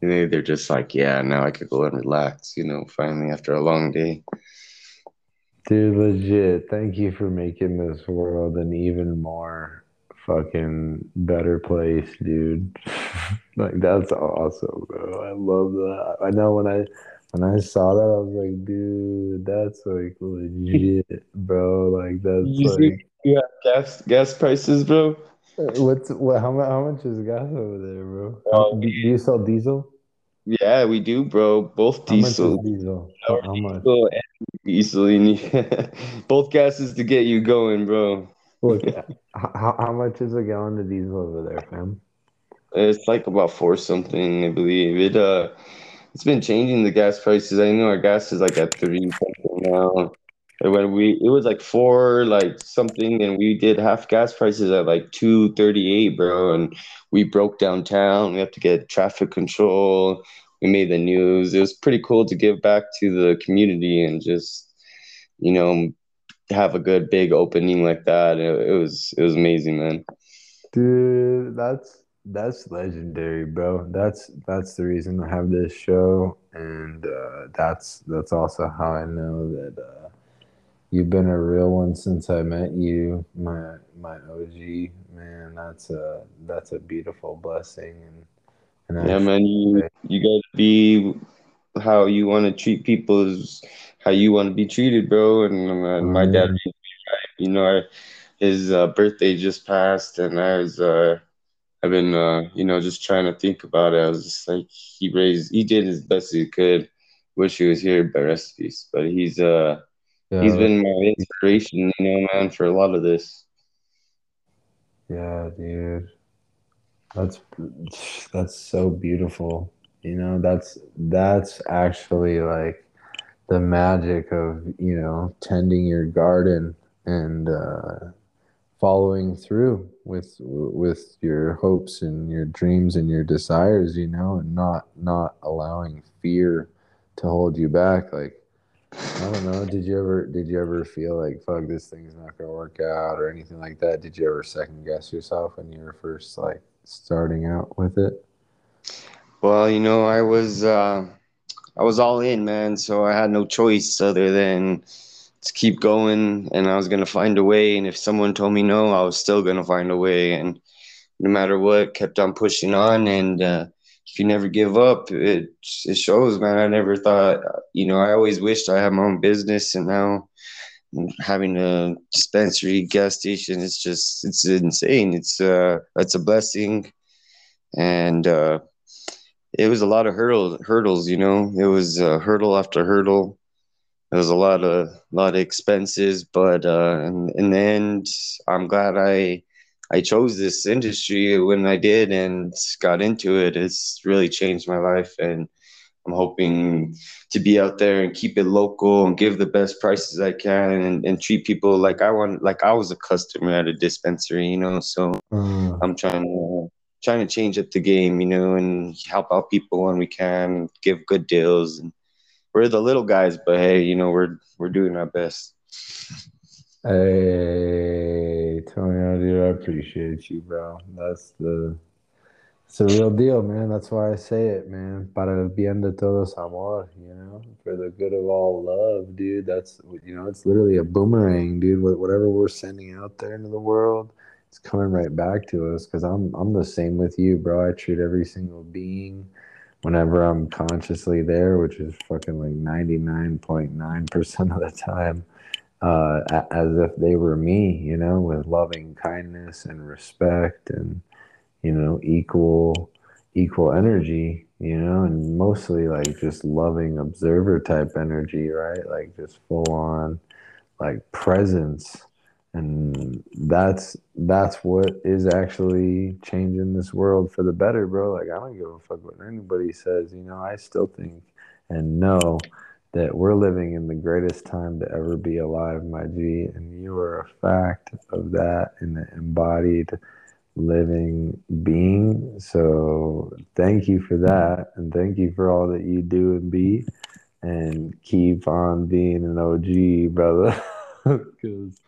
you know, they're just like, yeah, now I could go and relax. You know, finally after a long day. Dude, legit. Thank you for making this world an even more fucking better place, dude. [LAUGHS] like that's awesome, bro. I love that. I know when I when I saw that, I was like, dude, that's like legit, bro. Like that's you like yeah, gas gas prices, bro. What's what? How much? How much is gas over there, bro? Um, do, you sell diesel? Yeah, we do, bro. Both diesel. diesel? How, much? Diesel and [LAUGHS] both gases to get you going, bro. Look, how, how much is a gallon of diesel over there, fam? It's like about four something, I believe. It uh it's been changing the gas prices. I know our gas is like at three something now. And when we it was like four like something and we did half gas prices at like two thirty eight, bro. And we broke downtown. We have to get traffic control. We made the news. It was pretty cool to give back to the community and just, you know, have a good big opening like that. It, it was it was amazing, man. Dude, that's that's legendary, bro. That's that's the reason I have this show, and uh, that's that's also how I know that uh, you've been a real one since I met you, my my OG man. That's a that's a beautiful blessing, and, and yeah, man, you you gotta be how you want to treat people is how you want to be treated, bro. And uh, my dad, you know, his uh, birthday just passed, and I was. Uh, I've been, uh, you know, just trying to think about it. I was just like, he raised, he did his best he could. Wish he was here, but rest peace. But he's, uh, yeah, he's been my inspiration, you know, man, for a lot of this. Yeah, dude, that's that's so beautiful. You know, that's that's actually like the magic of you know tending your garden and uh, following through with with your hopes and your dreams and your desires you know and not not allowing fear to hold you back. Like i don't know. Did you ever did you ever feel like fuck this thing's not gonna work out or anything like that? Did you ever second guess yourself when you were first like starting out with it well you know i was uh i was all in man so i had no choice other than to keep going and I was to find a way. And if someone told me no, I was still to find a way. And no matter what, kept on pushing on. And uh, if you never give up, it, it shows, man. I never thought, you know, I always wished I had my own business. And now having a dispensary, gas station, it's just, it's insane. It's, uh, it's a blessing. and uh, it was a lot of hurdles. Hurdles, you know, it was uh, hurdle after hurdle. There was a lot of lot of expenses, but uh, in, in the end, I'm glad I I chose this industry when I did and got into it. It's really changed my life, and I'm hoping to be out there and keep it local and give the best prices I can and, and treat people like I want, like I was a customer at a dispensary, you know. So mm. I'm trying to trying to change up the game, you know, and help out people when we can, give good deals. And we're the little guys, but hey, you know, we're we're doing our best. Hey, Tony, dude, I appreciate you, bro. That's the it's a real deal, man. That's why I say it, man. Para el bien de todos amor, you know, for the good of all love, dude. That's you know, it's literally a boomerang, dude. Whatever we're sending out there into the world, it's coming right back to us. Because I'm I'm the same with you, bro. I treat every single being whenever I'm consciously there, which is fucking like 99.9% of the time uh, as if they were me, you know, with loving kindness and respect and, you know, equal, equal energy, you know, and mostly like just loving observer type energy, right? Like just full on like presence. And that's that's what is actually changing this world for the better, bro. Like I don't give a fuck what anybody says, you know, I still think and know that we're living in the greatest time to ever be alive, my G, and you are a fact of that in the embodied living being. So thank you for that, and thank you for all that you do and be, and keep on being an OG, brother, [LAUGHS] because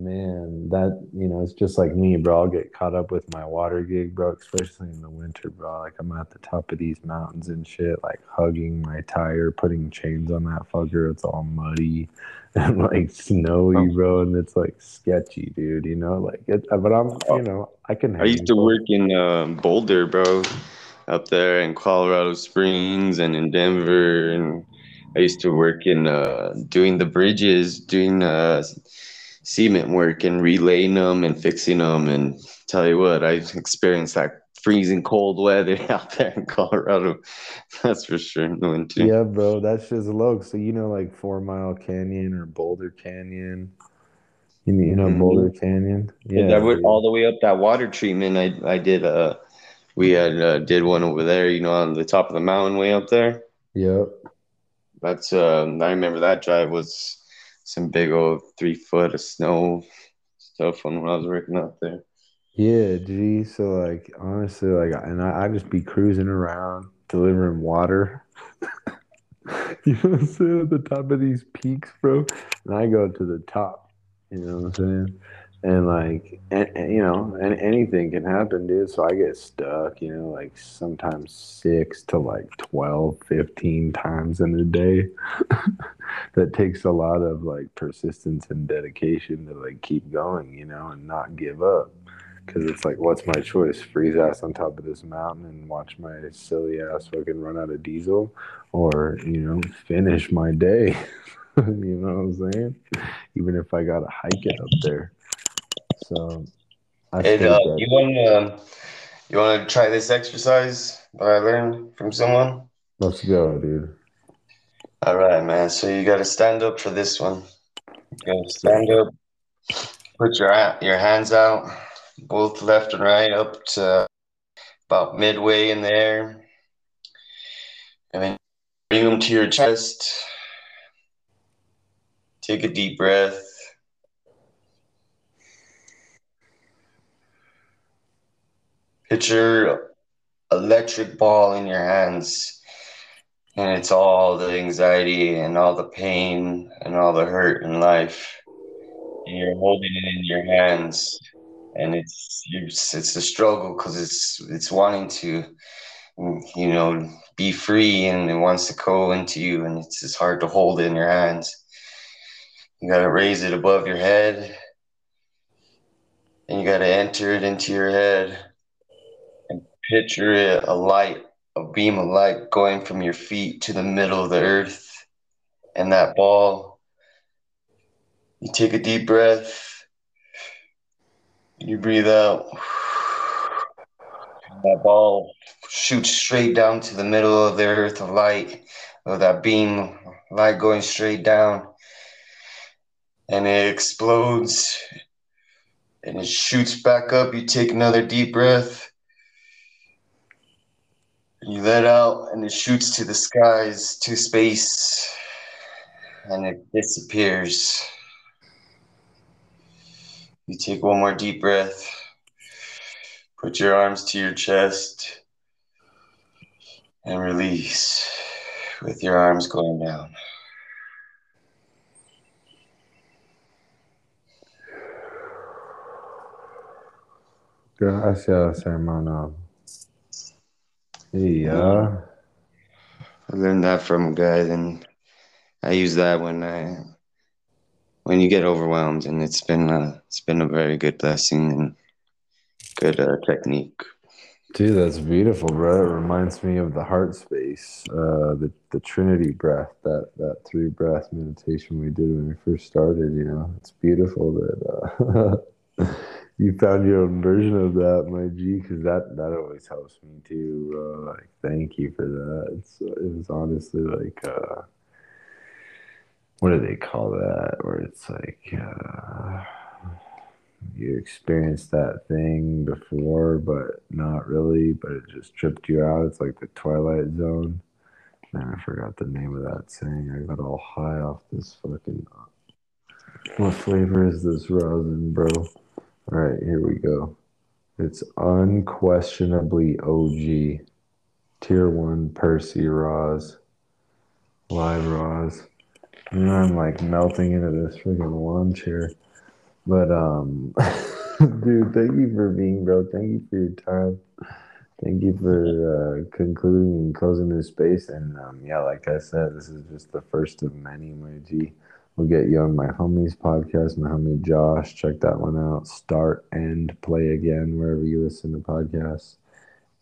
man, that you know, it's just like me, bro. I'll get caught up with my water gig, bro, especially in the winter, bro. Like I'm at the top of these mountains and shit, like hugging my tire, putting chains on that fucker. It's all muddy [LAUGHS] and like snowy, bro, and it's like sketchy, dude. You know, like it. But I'm, you know, I can. I used to work in uh, Boulder, bro, up there in Colorado Springs and in Denver, and I used to work in uh, doing the bridges, doing. Uh, cement work and relaying them and fixing them. And tell you what, I've experienced that freezing cold weather [LAUGHS] out there in Colorado. That's for sure in the winter. Yeah, bro, that's just low. So you know, like Four Mile Canyon or Boulder Canyon. You know, you know mm-hmm. Boulder Canyon. Yeah, I went all the way up that water treatment. I I did uh we had uh, did one over there. You know, on the top of the mountain way up there. Yep. That's um. I remember that drive was some big old three foot of snow stuff when I was working out there. Yeah, gee. So like honestly, like and I, I just be cruising around delivering water. [LAUGHS] you know what I'm saying? At the top of these peaks, bro. And I go to the top. You know what I'm saying? and like and, and, you know and anything can happen dude so i get stuck you know like sometimes six to like 12 15 times in a day [LAUGHS] that takes a lot of like persistence and dedication to like keep going you know and not give up. Because it's like what's my choice? Freeze ass on top of this mountain and watch my silly ass fucking run out of diesel? Or you know finish my day [LAUGHS] you know what i'm saying? Even if i gotta hike it up there. So, I hey, uh, you want to you want to try this exercise that I learned from someone? Let's go, dude. All right, man. So you got to stand up for this one. You got to stand up. Put your your hands out, both left and right, up to about midway in there, and then bring them to your chest. Take a deep breath. Picture electric ball in your hands, and it's all the anxiety and all the pain and all the hurt in life. And you're holding it in your hands, and it's it's a struggle because it's it's wanting to, you know, be free and it wants to go into you, and it's just hard to hold it in your hands. You gotta raise it above your head, and you gotta enter it into your head and Picture it a light, a beam of light going from your feet to the middle of the earth. And that ball, you take a deep breath, you breathe out, that ball shoots straight down to the middle of the earth of light, of that beam light going straight down, and it explodes and it shoots back up. You take another deep breath. You let out, and it shoots to the skies, to space, and it disappears. You take one more deep breath. Put your arms to your chest and release with your arms going down. Gracias, hermano. Yeah. I learned that from a guy, and I use that when I when you get overwhelmed, and it's been a, it's been a very good blessing and good uh, technique. Dude, that's beautiful, bro. It reminds me of the heart space, uh, the the Trinity breath, that that three breath meditation we did when we first started. You know, it's beautiful that uh, [LAUGHS] you found your own version of that, my G, because that that always helps me too. Uh, like, thank you for that. It's it was honestly like, uh, what do they call that? Where it's like. Uh, you experienced that thing before, but not really, but it just tripped you out. It's like the Twilight Zone. Man, I forgot the name of that saying. I got all high off this fucking. What flavor is this rosin, bro? All right, here we go. It's unquestionably OG. Tier 1 Persy Roz. Live Roz. And I'm like melting into this freaking lawn chair. But um, [LAUGHS] dude, thank you for being, bro. Thank you for your time. Thank you for uh, concluding and closing this space. And um, yeah, like I said, this is just the first of many, my G. We'll get you on my homies podcast, my homie Josh. Check that one out. Start and play again wherever you listen to podcasts.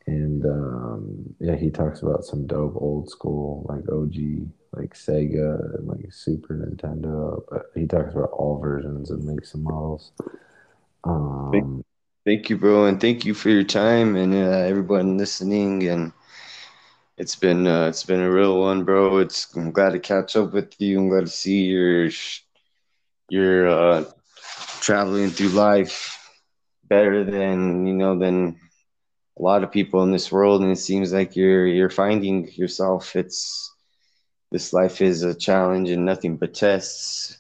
And um, yeah, he talks about some dope old school, like OG like Sega and like Super Nintendo. But he talks about all versions and makes some models. Um, thank, thank, you, bro, and thank you for your time and uh, everyone listening. And it's been uh, it's been a real one, bro. It's I'm glad to catch up with you. I'm glad to see your your uh, traveling through life better than you know than a lot of people in this world and it seems like you're you're finding yourself it's this life is a challenge and nothing but tests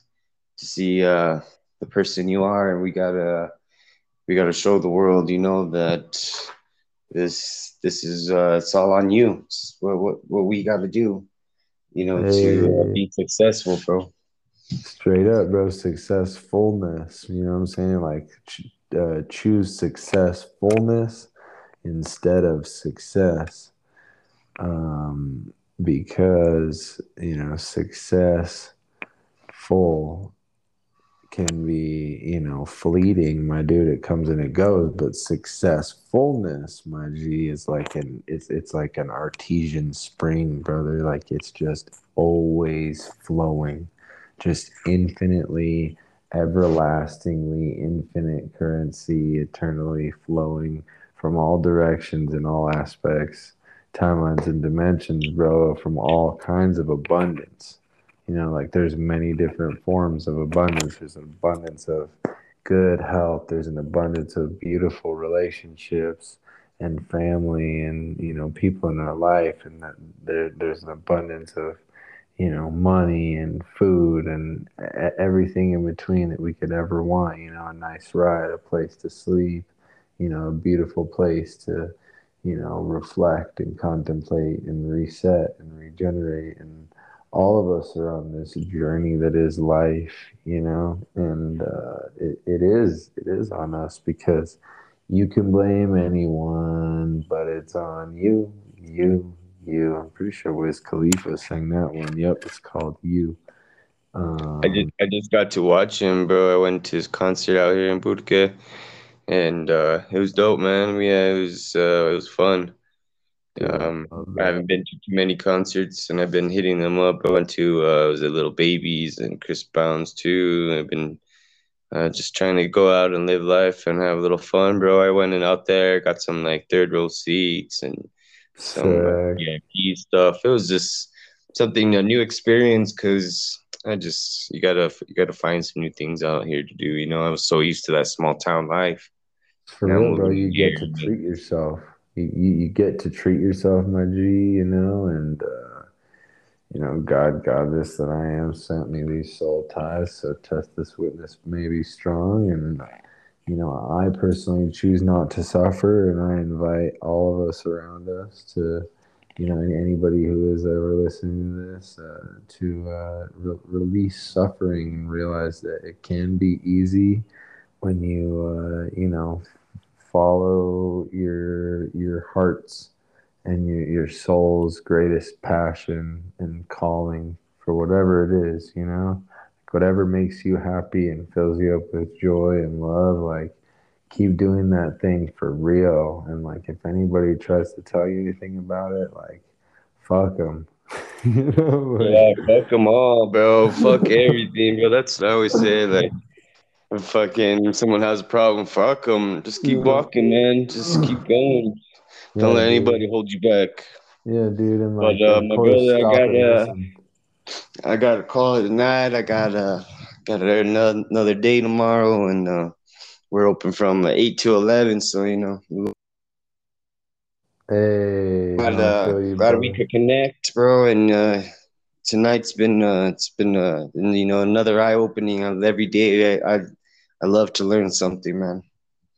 to see uh, the person you are, and we gotta we gotta show the world, you know, that this this is uh, it's all on you. It's what what what we gotta do, you know, hey. to uh, be successful, bro. Straight up, bro. Successfulness. You know what I'm saying? Like, uh, choose successfulness instead of success. Um, because you know success full can be you know fleeting my dude it comes and it goes but successfulness my g is like an it's it's like an artesian spring brother like it's just always flowing just infinitely everlastingly infinite currency eternally flowing from all directions in all aspects timelines and dimensions, bro, from all kinds of abundance. You know, like there's many different forms of abundance. There's an abundance of good health. There's an abundance of beautiful relationships and family and you know people in our life and that there, there's an abundance of you know money and food and everything in between that we could ever want you know a nice ride a place to sleep you know a beautiful place to you know, reflect and contemplate and reset and regenerate. And all of us are on this journey that is life, you know, and uh, it, it is, it is on us because you can blame anyone, but it's on you, you, you. I'm pretty sure Wiz Khalifa sang that one. Yep, it's called You. Um, I just I just got to watch him, bro. I went to his concert out here in Burque and uh, it was dope, man. Yeah, it was uh, it was fun. Um, I haven't been to too many concerts, and I've been hitting them up. I went to uh, was it Little Babies and Chris Brown's too. I've been uh, just trying to go out and live life and have a little fun, bro. I went and out there, got some like third row seats and some uh, VIP stuff. It was just something a new experience because I just you gotta you gotta find some new things out here to do. You know, I was so used to that small town life. For real, bro, you get to treat yourself. You, you, get to treat yourself, my G. You know, and uh, you know, God, Goddess that I am, sent me these soul ties. So test this witness may be strong, and you know, I personally choose not to suffer, and I invite all of us around us to you know anybody who is ever listening to this uh, to uh, re- release suffering and realize that it can be easy when you uh, you know follow your your heart's and your, your soul's greatest passion and calling for whatever it is you know whatever makes you happy and fills you up with joy and love like keep doing that thing for real. And like, if anybody tries to tell you anything about it, like, fuck them. [LAUGHS] you know, like, yeah, fuck them all, bro. fuck [LAUGHS] everything, bro. That's what I always say. Like, if fucking someone has a problem, fuck them. Just keep walking, man. Just keep going. Yeah, Don't let dude. anybody hold you back. Yeah, dude. And like, but uh, my brother, I got uh, I got a call tonight. I got uh, got another another day tomorrow, and uh, we're open from eight to eleven, so you know. Hey, glad, uh, you, glad we could connect, bro. And uh, tonight's been uh, it's been uh, you know another eye opening. Every day, I, I I love to learn something, man.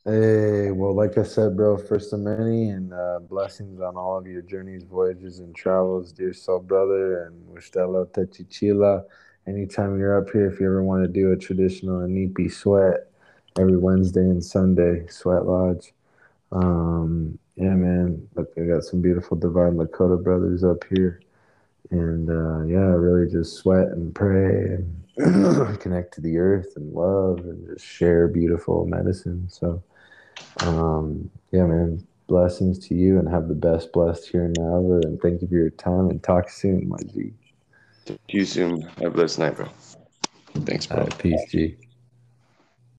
Hey, well, like I said, bro, first of many, and uh, blessings on all of your journeys, voyages, and travels, dear soul brother, and wish that Wistelo Techichila. Anytime you're up here, if you ever want to do a traditional Inipi sweat, every Wednesday and Sunday, Sweat Lodge. Um, yeah, man. Look, I got some beautiful Divine Lakota brothers up here. And uh, yeah, really just sweat and pray and [CLEARS THROAT] connect to the earth and love and just share beautiful medicine. So, um, yeah, man. Blessings to you and have the best blessed here and ever. And thank you for your time and talk soon, my G. Talk you soon. Have a blessed night, bro. Thanks, bro. Right, peace, G.